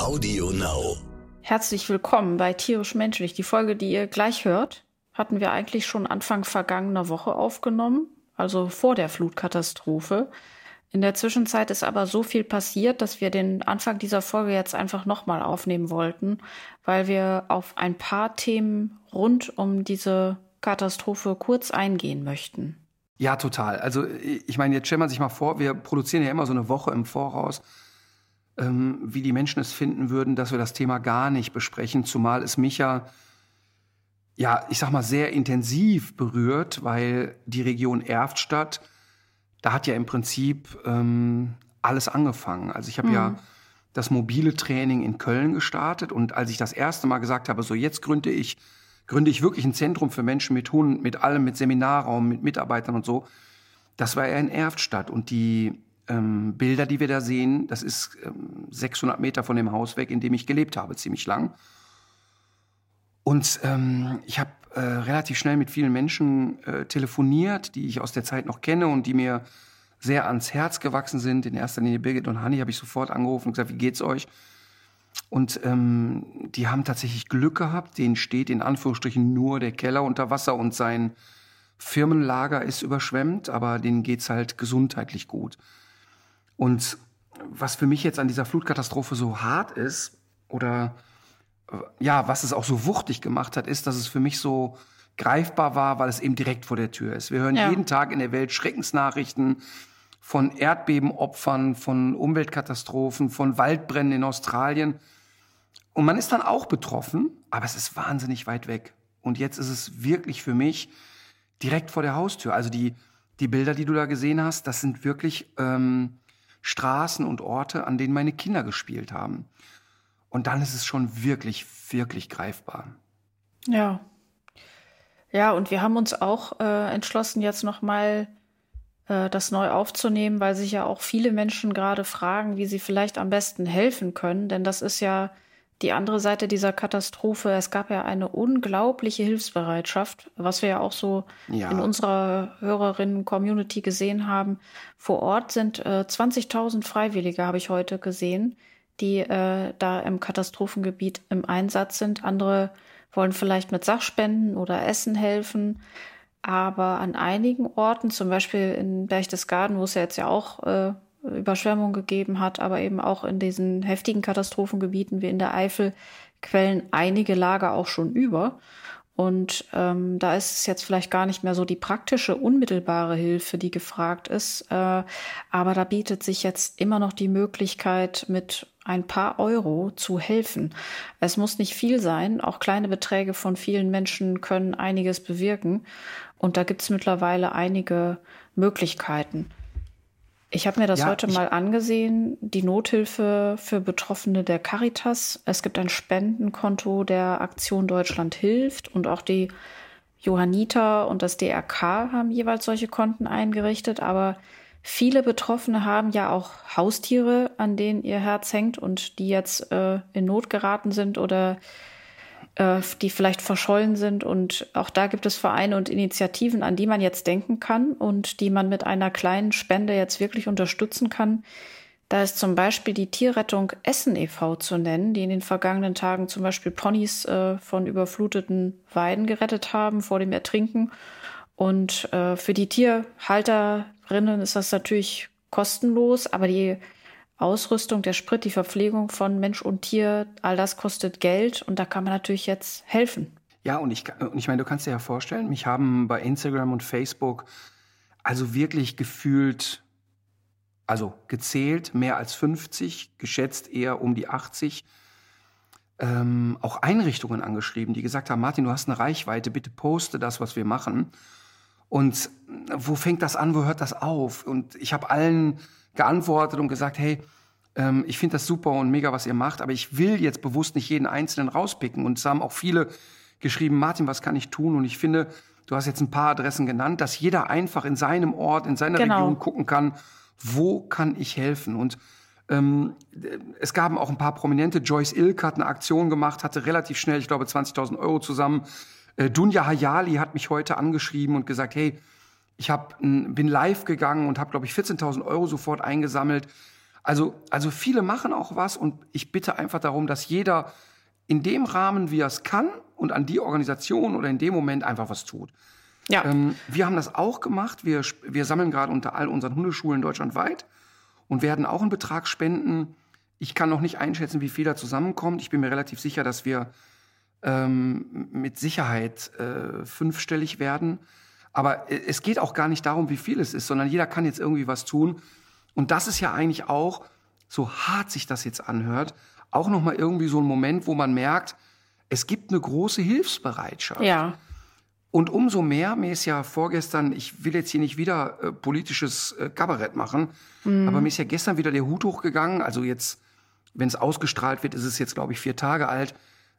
Audio Now. Herzlich willkommen bei Tierisch Menschlich. Die Folge, die ihr gleich hört, hatten wir eigentlich schon Anfang vergangener Woche aufgenommen, also vor der Flutkatastrophe. In der Zwischenzeit ist aber so viel passiert, dass wir den Anfang dieser Folge jetzt einfach nochmal aufnehmen wollten, weil wir auf ein paar Themen rund um diese Katastrophe kurz eingehen möchten. Ja, total. Also ich meine, jetzt stellt man sich mal vor, wir produzieren ja immer so eine Woche im Voraus, ähm, wie die Menschen es finden würden, dass wir das Thema gar nicht besprechen, zumal es mich ja, ja, ich sag mal, sehr intensiv berührt, weil die Region Erftstadt, da hat ja im Prinzip ähm, alles angefangen. Also ich habe mhm. ja das mobile Training in Köln gestartet und als ich das erste Mal gesagt habe, so jetzt gründe ich gründe ich wirklich ein Zentrum für Menschen mit Hunden, mit allem, mit Seminarraum, mit Mitarbeitern und so. Das war ja in Erftstadt und die ähm, Bilder, die wir da sehen, das ist ähm, 600 Meter von dem Haus weg, in dem ich gelebt habe, ziemlich lang. Und ähm, ich habe äh, relativ schnell mit vielen Menschen äh, telefoniert, die ich aus der Zeit noch kenne und die mir sehr ans Herz gewachsen sind. In erster Linie Birgit und Hanni habe ich sofort angerufen und gesagt, wie geht's euch? Und ähm, die haben tatsächlich Glück gehabt. Denen steht in Anführungsstrichen nur der Keller unter Wasser und sein Firmenlager ist überschwemmt, aber denen geht's halt gesundheitlich gut. Und was für mich jetzt an dieser Flutkatastrophe so hart ist, oder äh, ja, was es auch so wuchtig gemacht hat, ist, dass es für mich so greifbar war, weil es eben direkt vor der Tür ist. Wir hören ja. jeden Tag in der Welt Schreckensnachrichten von Erdbebenopfern, von Umweltkatastrophen, von Waldbränden in Australien. Und man ist dann auch betroffen, aber es ist wahnsinnig weit weg. Und jetzt ist es wirklich für mich direkt vor der Haustür. Also die, die Bilder, die du da gesehen hast, das sind wirklich ähm, Straßen und Orte, an denen meine Kinder gespielt haben. Und dann ist es schon wirklich, wirklich greifbar. Ja. Ja, und wir haben uns auch äh, entschlossen, jetzt nochmal äh, das neu aufzunehmen, weil sich ja auch viele Menschen gerade fragen, wie sie vielleicht am besten helfen können. Denn das ist ja die andere Seite dieser Katastrophe. Es gab ja eine unglaubliche Hilfsbereitschaft, was wir ja auch so ja. in unserer Hörerinnen-Community gesehen haben. Vor Ort sind äh, 20.000 Freiwillige, habe ich heute gesehen, die äh, da im Katastrophengebiet im Einsatz sind. Andere wollen vielleicht mit Sachspenden oder Essen helfen. Aber an einigen Orten, zum Beispiel in Berchtesgaden, wo es ja jetzt ja auch äh, Überschwemmungen gegeben hat, aber eben auch in diesen heftigen Katastrophengebieten wie in der Eifel, quellen einige Lager auch schon über. Und ähm, da ist es jetzt vielleicht gar nicht mehr so die praktische, unmittelbare Hilfe, die gefragt ist. Äh, aber da bietet sich jetzt immer noch die Möglichkeit, mit ein paar Euro zu helfen. Es muss nicht viel sein. Auch kleine Beträge von vielen Menschen können einiges bewirken. Und da gibt es mittlerweile einige Möglichkeiten. Ich habe mir das ja, heute mal angesehen, die Nothilfe für Betroffene der Caritas. Es gibt ein Spendenkonto der Aktion Deutschland hilft und auch die Johanniter und das DRK haben jeweils solche Konten eingerichtet, aber viele Betroffene haben ja auch Haustiere, an denen ihr Herz hängt und die jetzt äh, in Not geraten sind oder äh, die vielleicht verschollen sind. Und auch da gibt es Vereine und Initiativen, an die man jetzt denken kann und die man mit einer kleinen Spende jetzt wirklich unterstützen kann. Da ist zum Beispiel die Tierrettung Essen e.V. zu nennen, die in den vergangenen Tagen zum Beispiel Ponys äh, von überfluteten Weiden gerettet haben vor dem Ertrinken. Und äh, für die Tierhalterinnen ist das natürlich kostenlos, aber die Ausrüstung, der Sprit, die Verpflegung von Mensch und Tier, all das kostet Geld und da kann man natürlich jetzt helfen. Ja, und ich, und ich meine, du kannst dir ja vorstellen, mich haben bei Instagram und Facebook also wirklich gefühlt, also gezählt, mehr als 50, geschätzt eher um die 80, ähm, auch Einrichtungen angeschrieben, die gesagt haben, Martin, du hast eine Reichweite, bitte poste das, was wir machen. Und wo fängt das an, wo hört das auf? Und ich habe allen geantwortet und gesagt, hey, ähm, ich finde das super und mega, was ihr macht, aber ich will jetzt bewusst nicht jeden Einzelnen rauspicken. Und es haben auch viele geschrieben, Martin, was kann ich tun? Und ich finde, du hast jetzt ein paar Adressen genannt, dass jeder einfach in seinem Ort, in seiner genau. Region gucken kann, wo kann ich helfen? Und ähm, es gaben auch ein paar Prominente. Joyce Ilk hat eine Aktion gemacht, hatte relativ schnell, ich glaube, 20.000 Euro zusammen. Äh, Dunja Hayali hat mich heute angeschrieben und gesagt, hey, ich hab, bin live gegangen und habe, glaube ich, 14.000 Euro sofort eingesammelt. Also, also viele machen auch was und ich bitte einfach darum, dass jeder in dem Rahmen, wie er es kann und an die Organisation oder in dem Moment einfach was tut. Ja. Ähm, wir haben das auch gemacht. Wir, wir sammeln gerade unter all unseren Hundeschulen deutschlandweit und werden auch einen Betrag spenden. Ich kann noch nicht einschätzen, wie viel da zusammenkommt. Ich bin mir relativ sicher, dass wir ähm, mit Sicherheit äh, fünfstellig werden. Aber äh, es geht auch gar nicht darum, wie viel es ist, sondern jeder kann jetzt irgendwie was tun. Und das ist ja eigentlich auch, so hart sich das jetzt anhört, auch nochmal irgendwie so ein Moment, wo man merkt, es gibt eine große Hilfsbereitschaft. Ja. Und umso mehr, mir ist ja vorgestern, ich will jetzt hier nicht wieder äh, politisches äh, Kabarett machen, mhm. aber mir ist ja gestern wieder der Hut hochgegangen. Also jetzt, wenn es ausgestrahlt wird, ist es jetzt, glaube ich, vier Tage alt,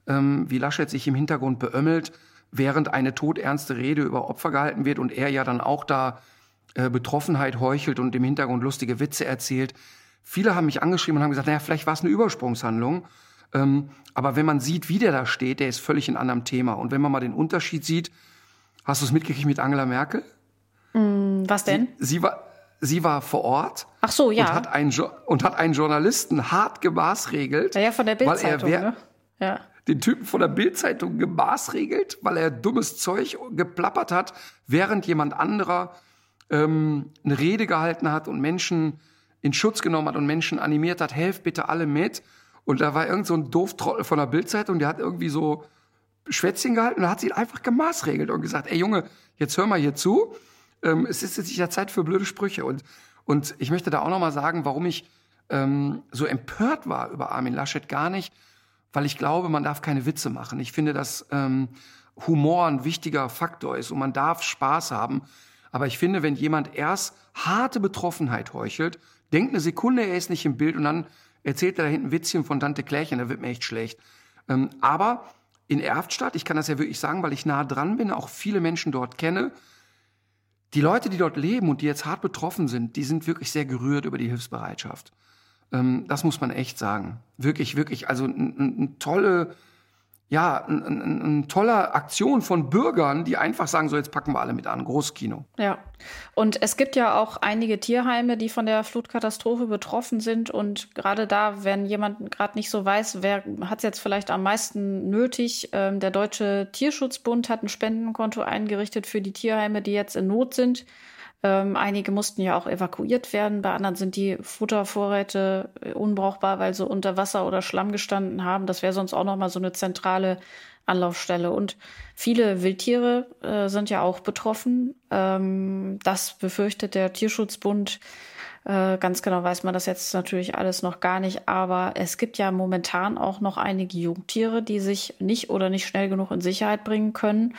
ähm, wie Laschet sich im Hintergrund beömmelt, während eine todernste Rede über Opfer gehalten wird und er ja dann auch da äh, Betroffenheit heuchelt und im Hintergrund lustige Witze erzählt. Viele haben mich angeschrieben und haben gesagt, naja, vielleicht war es eine Übersprungshandlung. Ähm, aber wenn man sieht, wie der da steht, der ist völlig in anderem Thema. Und wenn man mal den Unterschied sieht, hast du es mitgekriegt mit Angela Merkel? Mm, was denn? Sie, sie, war, sie war vor Ort. Ach so, ja. Und hat einen, und hat einen Journalisten hart gemaßregelt. Ja, ja von der Bildzeitung, ne? Ja. Den Typen von der Bildzeitung gemaßregelt, weil er dummes Zeug geplappert hat, während jemand anderer ähm, eine Rede gehalten hat und Menschen in Schutz genommen hat und Menschen animiert hat, helft bitte alle mit. Und da war irgend so ein Dooftrottel von der Bildzeitung, der hat irgendwie so Schwätzchen gehalten und hat sie einfach gemaßregelt und gesagt, ey Junge, jetzt hör mal hier zu. Ähm, es ist jetzt nicht der Zeit für blöde Sprüche. Und, und ich möchte da auch nochmal sagen, warum ich ähm, so empört war über Armin Laschet gar nicht, weil ich glaube, man darf keine Witze machen. Ich finde, dass ähm, Humor ein wichtiger Faktor ist und man darf Spaß haben. Aber ich finde, wenn jemand erst harte Betroffenheit heuchelt, denkt eine Sekunde, er ist nicht im Bild und dann erzählt er da hinten Witzchen von Tante Klärchen, da wird mir echt schlecht. Ähm, aber in Erftstadt, ich kann das ja wirklich sagen, weil ich nah dran bin, auch viele Menschen dort kenne, die Leute, die dort leben und die jetzt hart betroffen sind, die sind wirklich sehr gerührt über die Hilfsbereitschaft. Ähm, das muss man echt sagen. Wirklich, wirklich. Also eine tolle ja, eine ein, ein toller Aktion von Bürgern, die einfach sagen, so jetzt packen wir alle mit an, Großkino. Ja, und es gibt ja auch einige Tierheime, die von der Flutkatastrophe betroffen sind und gerade da, wenn jemand gerade nicht so weiß, wer hat es jetzt vielleicht am meisten nötig, ähm, der Deutsche Tierschutzbund hat ein Spendenkonto eingerichtet für die Tierheime, die jetzt in Not sind. Ähm, einige mussten ja auch evakuiert werden, bei anderen sind die Futtervorräte äh, unbrauchbar, weil sie unter Wasser oder Schlamm gestanden haben. Das wäre sonst auch noch mal so eine zentrale Anlaufstelle. Und viele Wildtiere äh, sind ja auch betroffen. Ähm, das befürchtet der Tierschutzbund. Äh, ganz genau weiß man das jetzt natürlich alles noch gar nicht, aber es gibt ja momentan auch noch einige Jungtiere, die sich nicht oder nicht schnell genug in Sicherheit bringen können.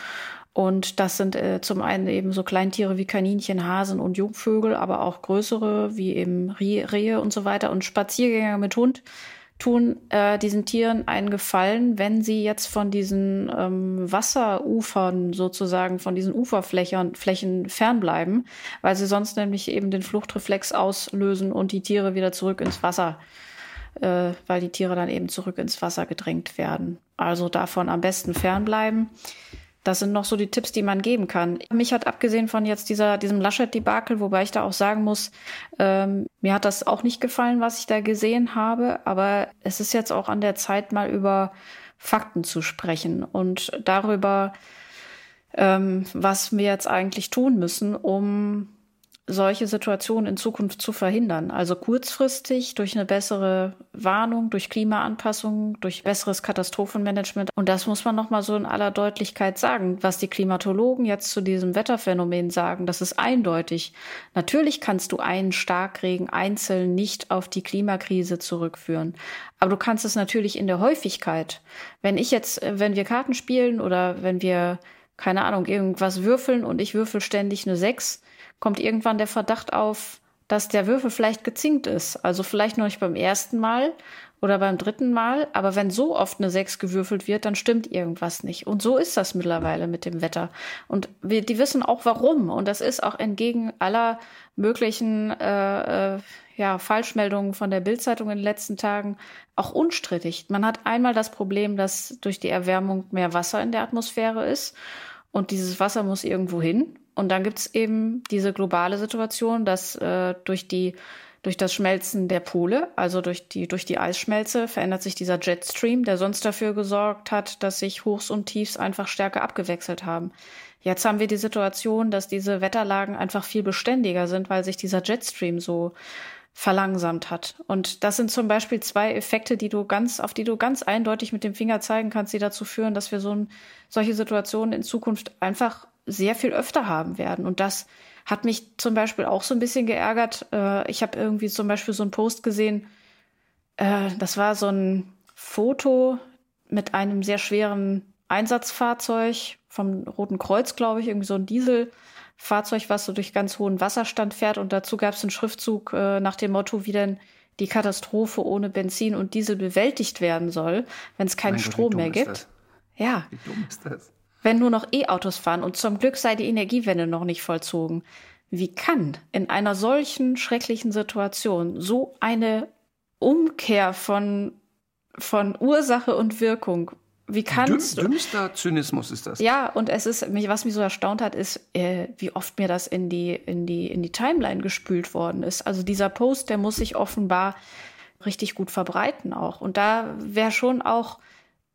Und das sind äh, zum einen eben so Kleintiere wie Kaninchen, Hasen und Jungvögel, aber auch größere wie eben Rehe und so weiter. Und Spaziergänger mit Hund tun äh, diesen Tieren einen Gefallen, wenn sie jetzt von diesen ähm, Wasserufern sozusagen, von diesen Uferflächen Flächen fernbleiben, weil sie sonst nämlich eben den Fluchtreflex auslösen und die Tiere wieder zurück ins Wasser, äh, weil die Tiere dann eben zurück ins Wasser gedrängt werden. Also davon am besten fernbleiben. Das sind noch so die Tipps, die man geben kann. Mich hat abgesehen von jetzt dieser, diesem Laschet-Debakel, wobei ich da auch sagen muss, ähm, mir hat das auch nicht gefallen, was ich da gesehen habe, aber es ist jetzt auch an der Zeit, mal über Fakten zu sprechen und darüber, ähm, was wir jetzt eigentlich tun müssen, um solche Situationen in Zukunft zu verhindern. Also kurzfristig durch eine bessere Warnung, durch Klimaanpassung, durch besseres Katastrophenmanagement. Und das muss man nochmal so in aller Deutlichkeit sagen. Was die Klimatologen jetzt zu diesem Wetterphänomen sagen, das ist eindeutig. Natürlich kannst du einen Starkregen einzeln nicht auf die Klimakrise zurückführen. Aber du kannst es natürlich in der Häufigkeit. Wenn ich jetzt, wenn wir Karten spielen oder wenn wir keine Ahnung, irgendwas würfeln und ich würfel ständig eine 6, kommt irgendwann der Verdacht auf, dass der Würfel vielleicht gezinkt ist. Also vielleicht noch nicht beim ersten Mal oder beim dritten Mal, aber wenn so oft eine 6 gewürfelt wird, dann stimmt irgendwas nicht. Und so ist das mittlerweile mit dem Wetter. Und wir, die wissen auch warum. Und das ist auch entgegen aller möglichen äh, äh, ja, Falschmeldungen von der Bildzeitung in den letzten Tagen auch unstrittig. Man hat einmal das Problem, dass durch die Erwärmung mehr Wasser in der Atmosphäre ist. Und dieses Wasser muss irgendwo hin. Und dann gibt's eben diese globale Situation, dass äh, durch die durch das Schmelzen der Pole, also durch die, durch die Eisschmelze, verändert sich dieser Jetstream, der sonst dafür gesorgt hat, dass sich Hochs und Tiefs einfach stärker abgewechselt haben. Jetzt haben wir die Situation, dass diese Wetterlagen einfach viel beständiger sind, weil sich dieser Jetstream so verlangsamt hat. Und das sind zum Beispiel zwei Effekte, die du ganz, auf die du ganz eindeutig mit dem Finger zeigen kannst, die dazu führen, dass wir so ein, solche Situationen in Zukunft einfach sehr viel öfter haben werden. Und das hat mich zum Beispiel auch so ein bisschen geärgert. Äh, ich habe irgendwie zum Beispiel so einen Post gesehen, äh, das war so ein Foto mit einem sehr schweren Einsatzfahrzeug vom Roten Kreuz, glaube ich, irgendwie so ein Dieselfahrzeug, was so durch ganz hohen Wasserstand fährt. Und dazu gab es einen Schriftzug äh, nach dem Motto, wie denn die Katastrophe ohne Benzin und Diesel bewältigt werden soll, wenn es keinen Strom Gott, mehr gibt. Ja. Wie dumm ist das? Wenn nur noch E-Autos fahren und zum Glück sei die Energiewende noch nicht vollzogen. Wie kann in einer solchen schrecklichen Situation so eine Umkehr von, von Ursache und Wirkung wie kannst Düm, Dümmster Zynismus ist das. Ja, und es ist, mich, was mich so erstaunt hat, ist, äh, wie oft mir das in die, in die, in die Timeline gespült worden ist. Also dieser Post, der muss sich offenbar richtig gut verbreiten auch. Und da wäre schon auch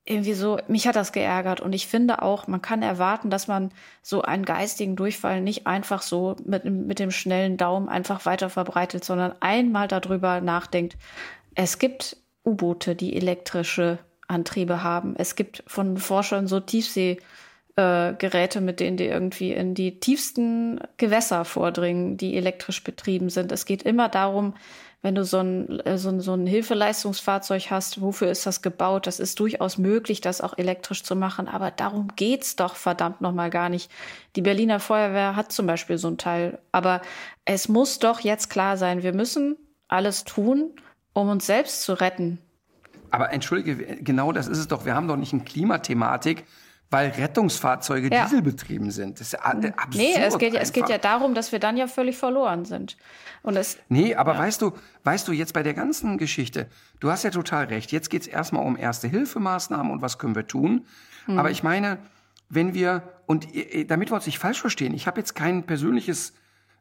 irgendwie so, mich hat das geärgert und ich finde auch, man kann erwarten, dass man so einen geistigen Durchfall nicht einfach so mit, mit dem schnellen Daumen einfach weiter verbreitet, sondern einmal darüber nachdenkt. Es gibt U-Boote, die elektrische Antriebe haben. Es gibt von Forschern so Tiefsee äh, Geräte, mit denen die irgendwie in die tiefsten Gewässer vordringen, die elektrisch betrieben sind. Es geht immer darum, wenn du so ein, äh, so, ein, so ein Hilfeleistungsfahrzeug hast, wofür ist das gebaut? Das ist durchaus möglich, das auch elektrisch zu machen, aber darum geht's doch verdammt nochmal gar nicht. Die Berliner Feuerwehr hat zum Beispiel so ein Teil, aber es muss doch jetzt klar sein, wir müssen alles tun, um uns selbst zu retten. Aber entschuldige, genau das ist es doch. Wir haben doch nicht eine Klimathematik, weil Rettungsfahrzeuge ja. dieselbetrieben sind. Das ist absurd nee, es geht, ja, es geht ja darum, dass wir dann ja völlig verloren sind. Und es, nee, aber ja. weißt du, weißt du, jetzt bei der ganzen Geschichte, du hast ja total recht. Jetzt geht's erstmal um Erste-Hilfemaßnahmen und was können wir tun. Hm. Aber ich meine, wenn wir, und äh, damit wir uns nicht falsch verstehen, ich habe jetzt kein persönliches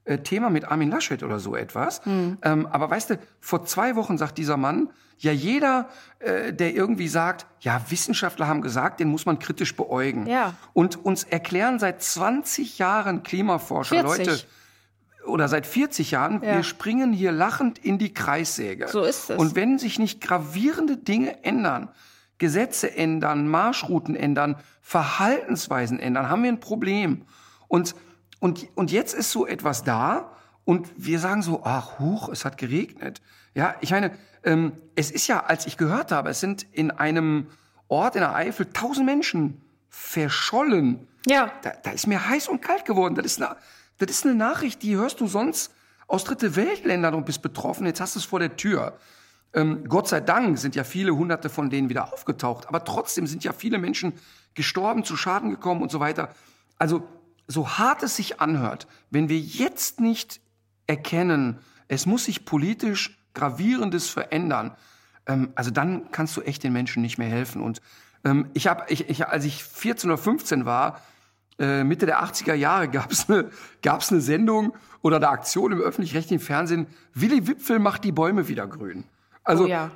äh, Thema mit Armin Laschet oder so etwas. Hm. Ähm, aber weißt du, vor zwei Wochen sagt dieser Mann, ja jeder, äh, der irgendwie sagt, ja Wissenschaftler haben gesagt, den muss man kritisch beäugen. Ja. Und uns erklären seit 20 Jahren Klimaforscher, 40. Leute, oder seit 40 Jahren, ja. wir springen hier lachend in die Kreissäge. So ist es. Und wenn sich nicht gravierende Dinge ändern, Gesetze ändern, Marschrouten ändern, Verhaltensweisen ändern, haben wir ein Problem. Und und, und jetzt ist so etwas da und wir sagen so, ach, huch, es hat geregnet. Ja, ich meine, ähm, es ist ja, als ich gehört habe, es sind in einem Ort in der Eifel tausend Menschen verschollen. Ja. Da, da ist mir heiß und kalt geworden. Das ist, eine, das ist eine Nachricht, die hörst du sonst aus dritte Weltländern und bist betroffen. Jetzt hast du es vor der Tür. Ähm, Gott sei Dank sind ja viele hunderte von denen wieder aufgetaucht. Aber trotzdem sind ja viele Menschen gestorben, zu Schaden gekommen und so weiter. Also so hart es sich anhört, wenn wir jetzt nicht erkennen, es muss sich politisch gravierendes verändern, ähm, also dann kannst du echt den Menschen nicht mehr helfen. Und ähm, ich habe, ich, ich, als ich 14 oder 15 war, äh, Mitte der 80er Jahre gab es eine, gab's eine Sendung oder eine Aktion im öffentlich-rechtlichen Fernsehen, Willy Wipfel macht die Bäume wieder grün. Also oh ja.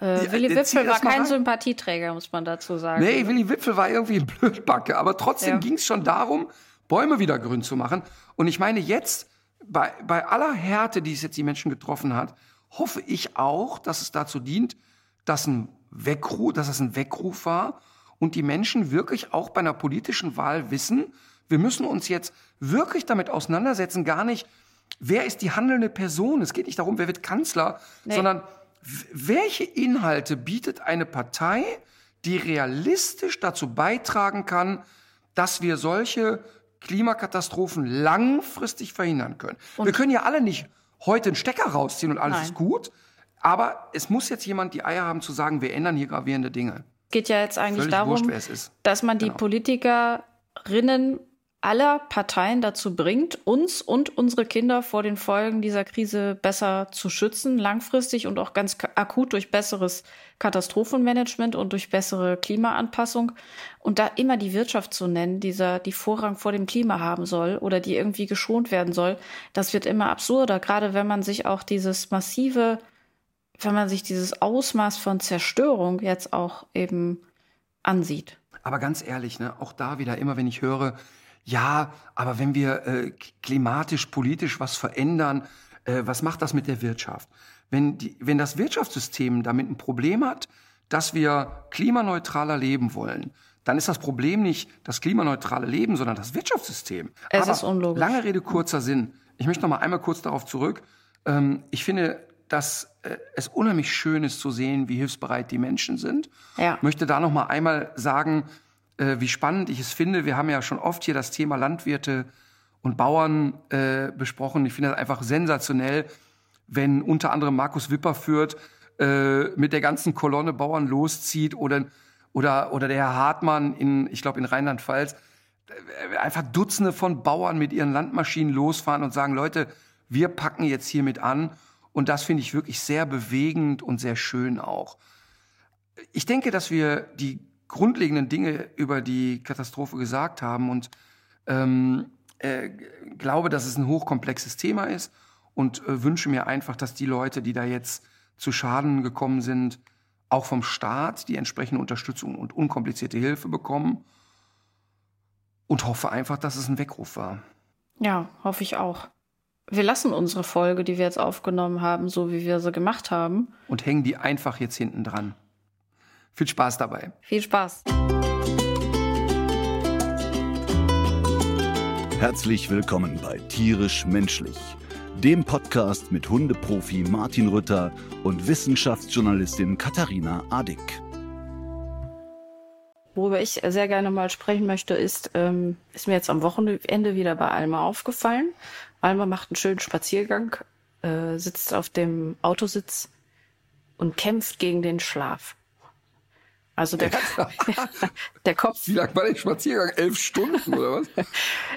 Äh, Willy Wipfel war kein rein. Sympathieträger, muss man dazu sagen. Nee, Willy Wipfel war irgendwie ein Blödbacke, aber trotzdem ja. ging es schon darum, Bäume wieder grün zu machen. Und ich meine, jetzt, bei, bei aller Härte, die es jetzt die Menschen getroffen hat, hoffe ich auch, dass es dazu dient, dass, ein Weckruf, dass es ein Weckruf war und die Menschen wirklich auch bei einer politischen Wahl wissen, wir müssen uns jetzt wirklich damit auseinandersetzen, gar nicht, wer ist die handelnde Person. Es geht nicht darum, wer wird Kanzler, nee. sondern welche Inhalte bietet eine Partei, die realistisch dazu beitragen kann, dass wir solche Klimakatastrophen langfristig verhindern können. Und wir können ja alle nicht heute einen Stecker rausziehen und alles Nein. ist gut. Aber es muss jetzt jemand die Eier haben zu sagen, wir ändern hier gravierende Dinge. Es geht ja jetzt eigentlich Völlig darum, wurscht, dass man die genau. Politikerinnen aller Parteien dazu bringt, uns und unsere Kinder vor den Folgen dieser Krise besser zu schützen, langfristig und auch ganz akut durch besseres Katastrophenmanagement und durch bessere Klimaanpassung. Und da immer die Wirtschaft zu nennen, dieser die Vorrang vor dem Klima haben soll oder die irgendwie geschont werden soll, das wird immer absurder, gerade wenn man sich auch dieses massive, wenn man sich dieses Ausmaß von Zerstörung jetzt auch eben ansieht. Aber ganz ehrlich, ne, auch da wieder immer, wenn ich höre, ja, aber wenn wir äh, klimatisch, politisch was verändern, äh, was macht das mit der Wirtschaft? Wenn, die, wenn das Wirtschaftssystem damit ein Problem hat, dass wir klimaneutraler leben wollen, dann ist das Problem nicht das klimaneutrale Leben, sondern das Wirtschaftssystem. Es aber ist unlogisch. Lange Rede, kurzer Sinn. Ich möchte noch mal einmal kurz darauf zurück. Ähm, ich finde, dass äh, es unheimlich schön ist zu sehen, wie hilfsbereit die Menschen sind. Ja. Möchte da noch mal einmal sagen, äh, wie spannend ich es finde. Wir haben ja schon oft hier das Thema Landwirte und Bauern äh, besprochen. Ich finde das einfach sensationell, wenn unter anderem Markus Wipper führt, äh, mit der ganzen Kolonne Bauern loszieht oder, oder, oder der Herr Hartmann in, ich glaube, in Rheinland-Pfalz, äh, einfach Dutzende von Bauern mit ihren Landmaschinen losfahren und sagen, Leute, wir packen jetzt hiermit an. Und das finde ich wirklich sehr bewegend und sehr schön auch. Ich denke, dass wir die grundlegenden Dinge über die Katastrophe gesagt haben und ähm, äh, glaube, dass es ein hochkomplexes Thema ist und äh, wünsche mir einfach, dass die Leute, die da jetzt zu Schaden gekommen sind, auch vom Staat die entsprechende Unterstützung und unkomplizierte Hilfe bekommen und hoffe einfach, dass es ein Weckruf war. Ja, hoffe ich auch. Wir lassen unsere Folge, die wir jetzt aufgenommen haben, so wie wir sie gemacht haben. Und hängen die einfach jetzt hinten dran. Viel Spaß dabei. Viel Spaß. Herzlich willkommen bei Tierisch Menschlich, dem Podcast mit Hundeprofi Martin Rütter und Wissenschaftsjournalistin Katharina Adick. Worüber ich sehr gerne mal sprechen möchte, ist, ähm, ist mir jetzt am Wochenende wieder bei Alma aufgefallen. Alma macht einen schönen Spaziergang, äh, sitzt auf dem Autositz und kämpft gegen den Schlaf. Also der, der Kopf. Wie lang war der Spaziergang? Elf Stunden oder was?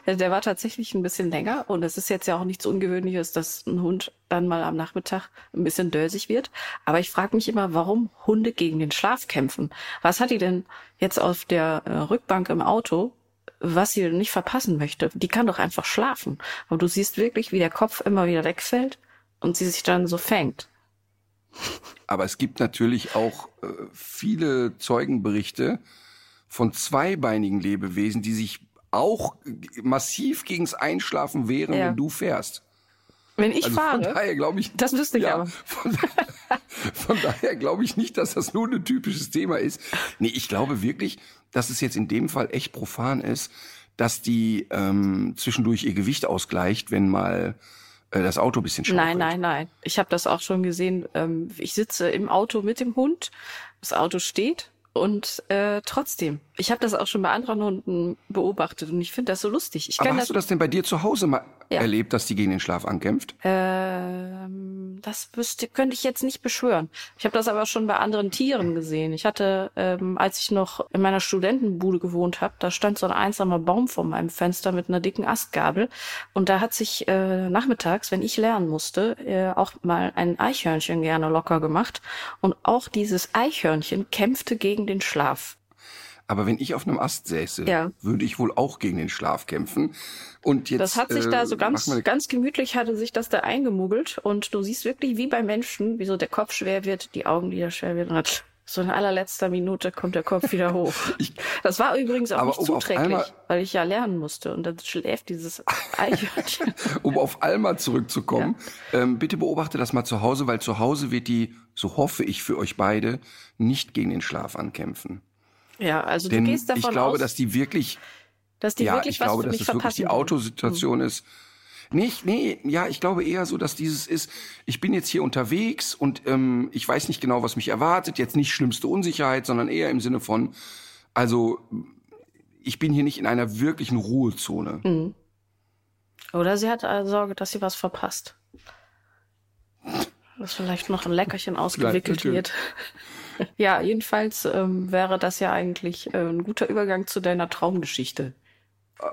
der war tatsächlich ein bisschen länger und es ist jetzt ja auch nichts Ungewöhnliches, dass ein Hund dann mal am Nachmittag ein bisschen dösig wird. Aber ich frage mich immer, warum Hunde gegen den Schlaf kämpfen. Was hat die denn jetzt auf der äh, Rückbank im Auto, was sie nicht verpassen möchte? Die kann doch einfach schlafen. Aber du siehst wirklich, wie der Kopf immer wieder wegfällt und sie sich dann so fängt. Aber es gibt natürlich auch äh, viele Zeugenberichte von zweibeinigen Lebewesen, die sich auch massiv gegens Einschlafen wehren, ja. wenn du fährst. Wenn ich also fahre. Von daher glaube ich. Das wüsste ich ja, aber. Von, von daher glaube ich nicht, dass das nur ein typisches Thema ist. Nee, ich glaube wirklich, dass es jetzt in dem Fall echt profan ist, dass die ähm, zwischendurch ihr Gewicht ausgleicht, wenn mal das Auto ein bisschen schaukelt. Nein, nein, nein. Ich habe das auch schon gesehen. Ähm, ich sitze im Auto mit dem Hund. Das Auto steht und äh, trotzdem, ich habe das auch schon bei anderen Hunden beobachtet und ich finde das so lustig. Ich Aber hast das, du das denn bei dir zu Hause mal ja. erlebt, dass die gegen den Schlaf ankämpft? Ähm, das wüsste, könnte ich jetzt nicht beschwören. Ich habe das aber schon bei anderen Tieren gesehen. Ich hatte, ähm, als ich noch in meiner Studentenbude gewohnt habe, da stand so ein einsamer Baum vor meinem Fenster mit einer dicken Astgabel und da hat sich äh, nachmittags, wenn ich lernen musste, äh, auch mal ein Eichhörnchen gerne locker gemacht und auch dieses Eichhörnchen kämpfte gegen den Schlaf. Aber wenn ich auf einem Ast säße, ja. würde ich wohl auch gegen den Schlaf kämpfen. Und jetzt, das hat sich äh, da so ganz, ganz gemütlich hatte sich das da eingemugelt und du siehst wirklich wie bei Menschen, wie so der Kopf schwer wird, die Augenlider schwer werden und so in allerletzter Minute kommt der Kopf wieder hoch. ich, das war übrigens auch nicht um zuträglich, weil ich ja lernen musste und dann schläft dieses Eichhörnchen. um auf Alma zurückzukommen, ja. ähm, bitte beobachte das mal zu Hause, weil zu Hause wird die, so hoffe ich für euch beide, nicht gegen den Schlaf ankämpfen. Ja, also Denn du gehst davon aus. Ich glaube, aus, dass die wirklich. Dass die ja, wirklich ich was glaube, dass das wirklich die Autosituation hm. ist. Nicht, nee, ja, ich glaube eher so, dass dieses ist, ich bin jetzt hier unterwegs und ähm, ich weiß nicht genau, was mich erwartet. Jetzt nicht schlimmste Unsicherheit, sondern eher im Sinne von, also ich bin hier nicht in einer wirklichen Ruhezone. Mhm. Oder sie hat Sorge, dass sie was verpasst. Dass vielleicht noch ein Leckerchen ausgewickelt wird. Ja, jedenfalls ähm, wäre das ja eigentlich äh, ein guter Übergang zu deiner Traumgeschichte.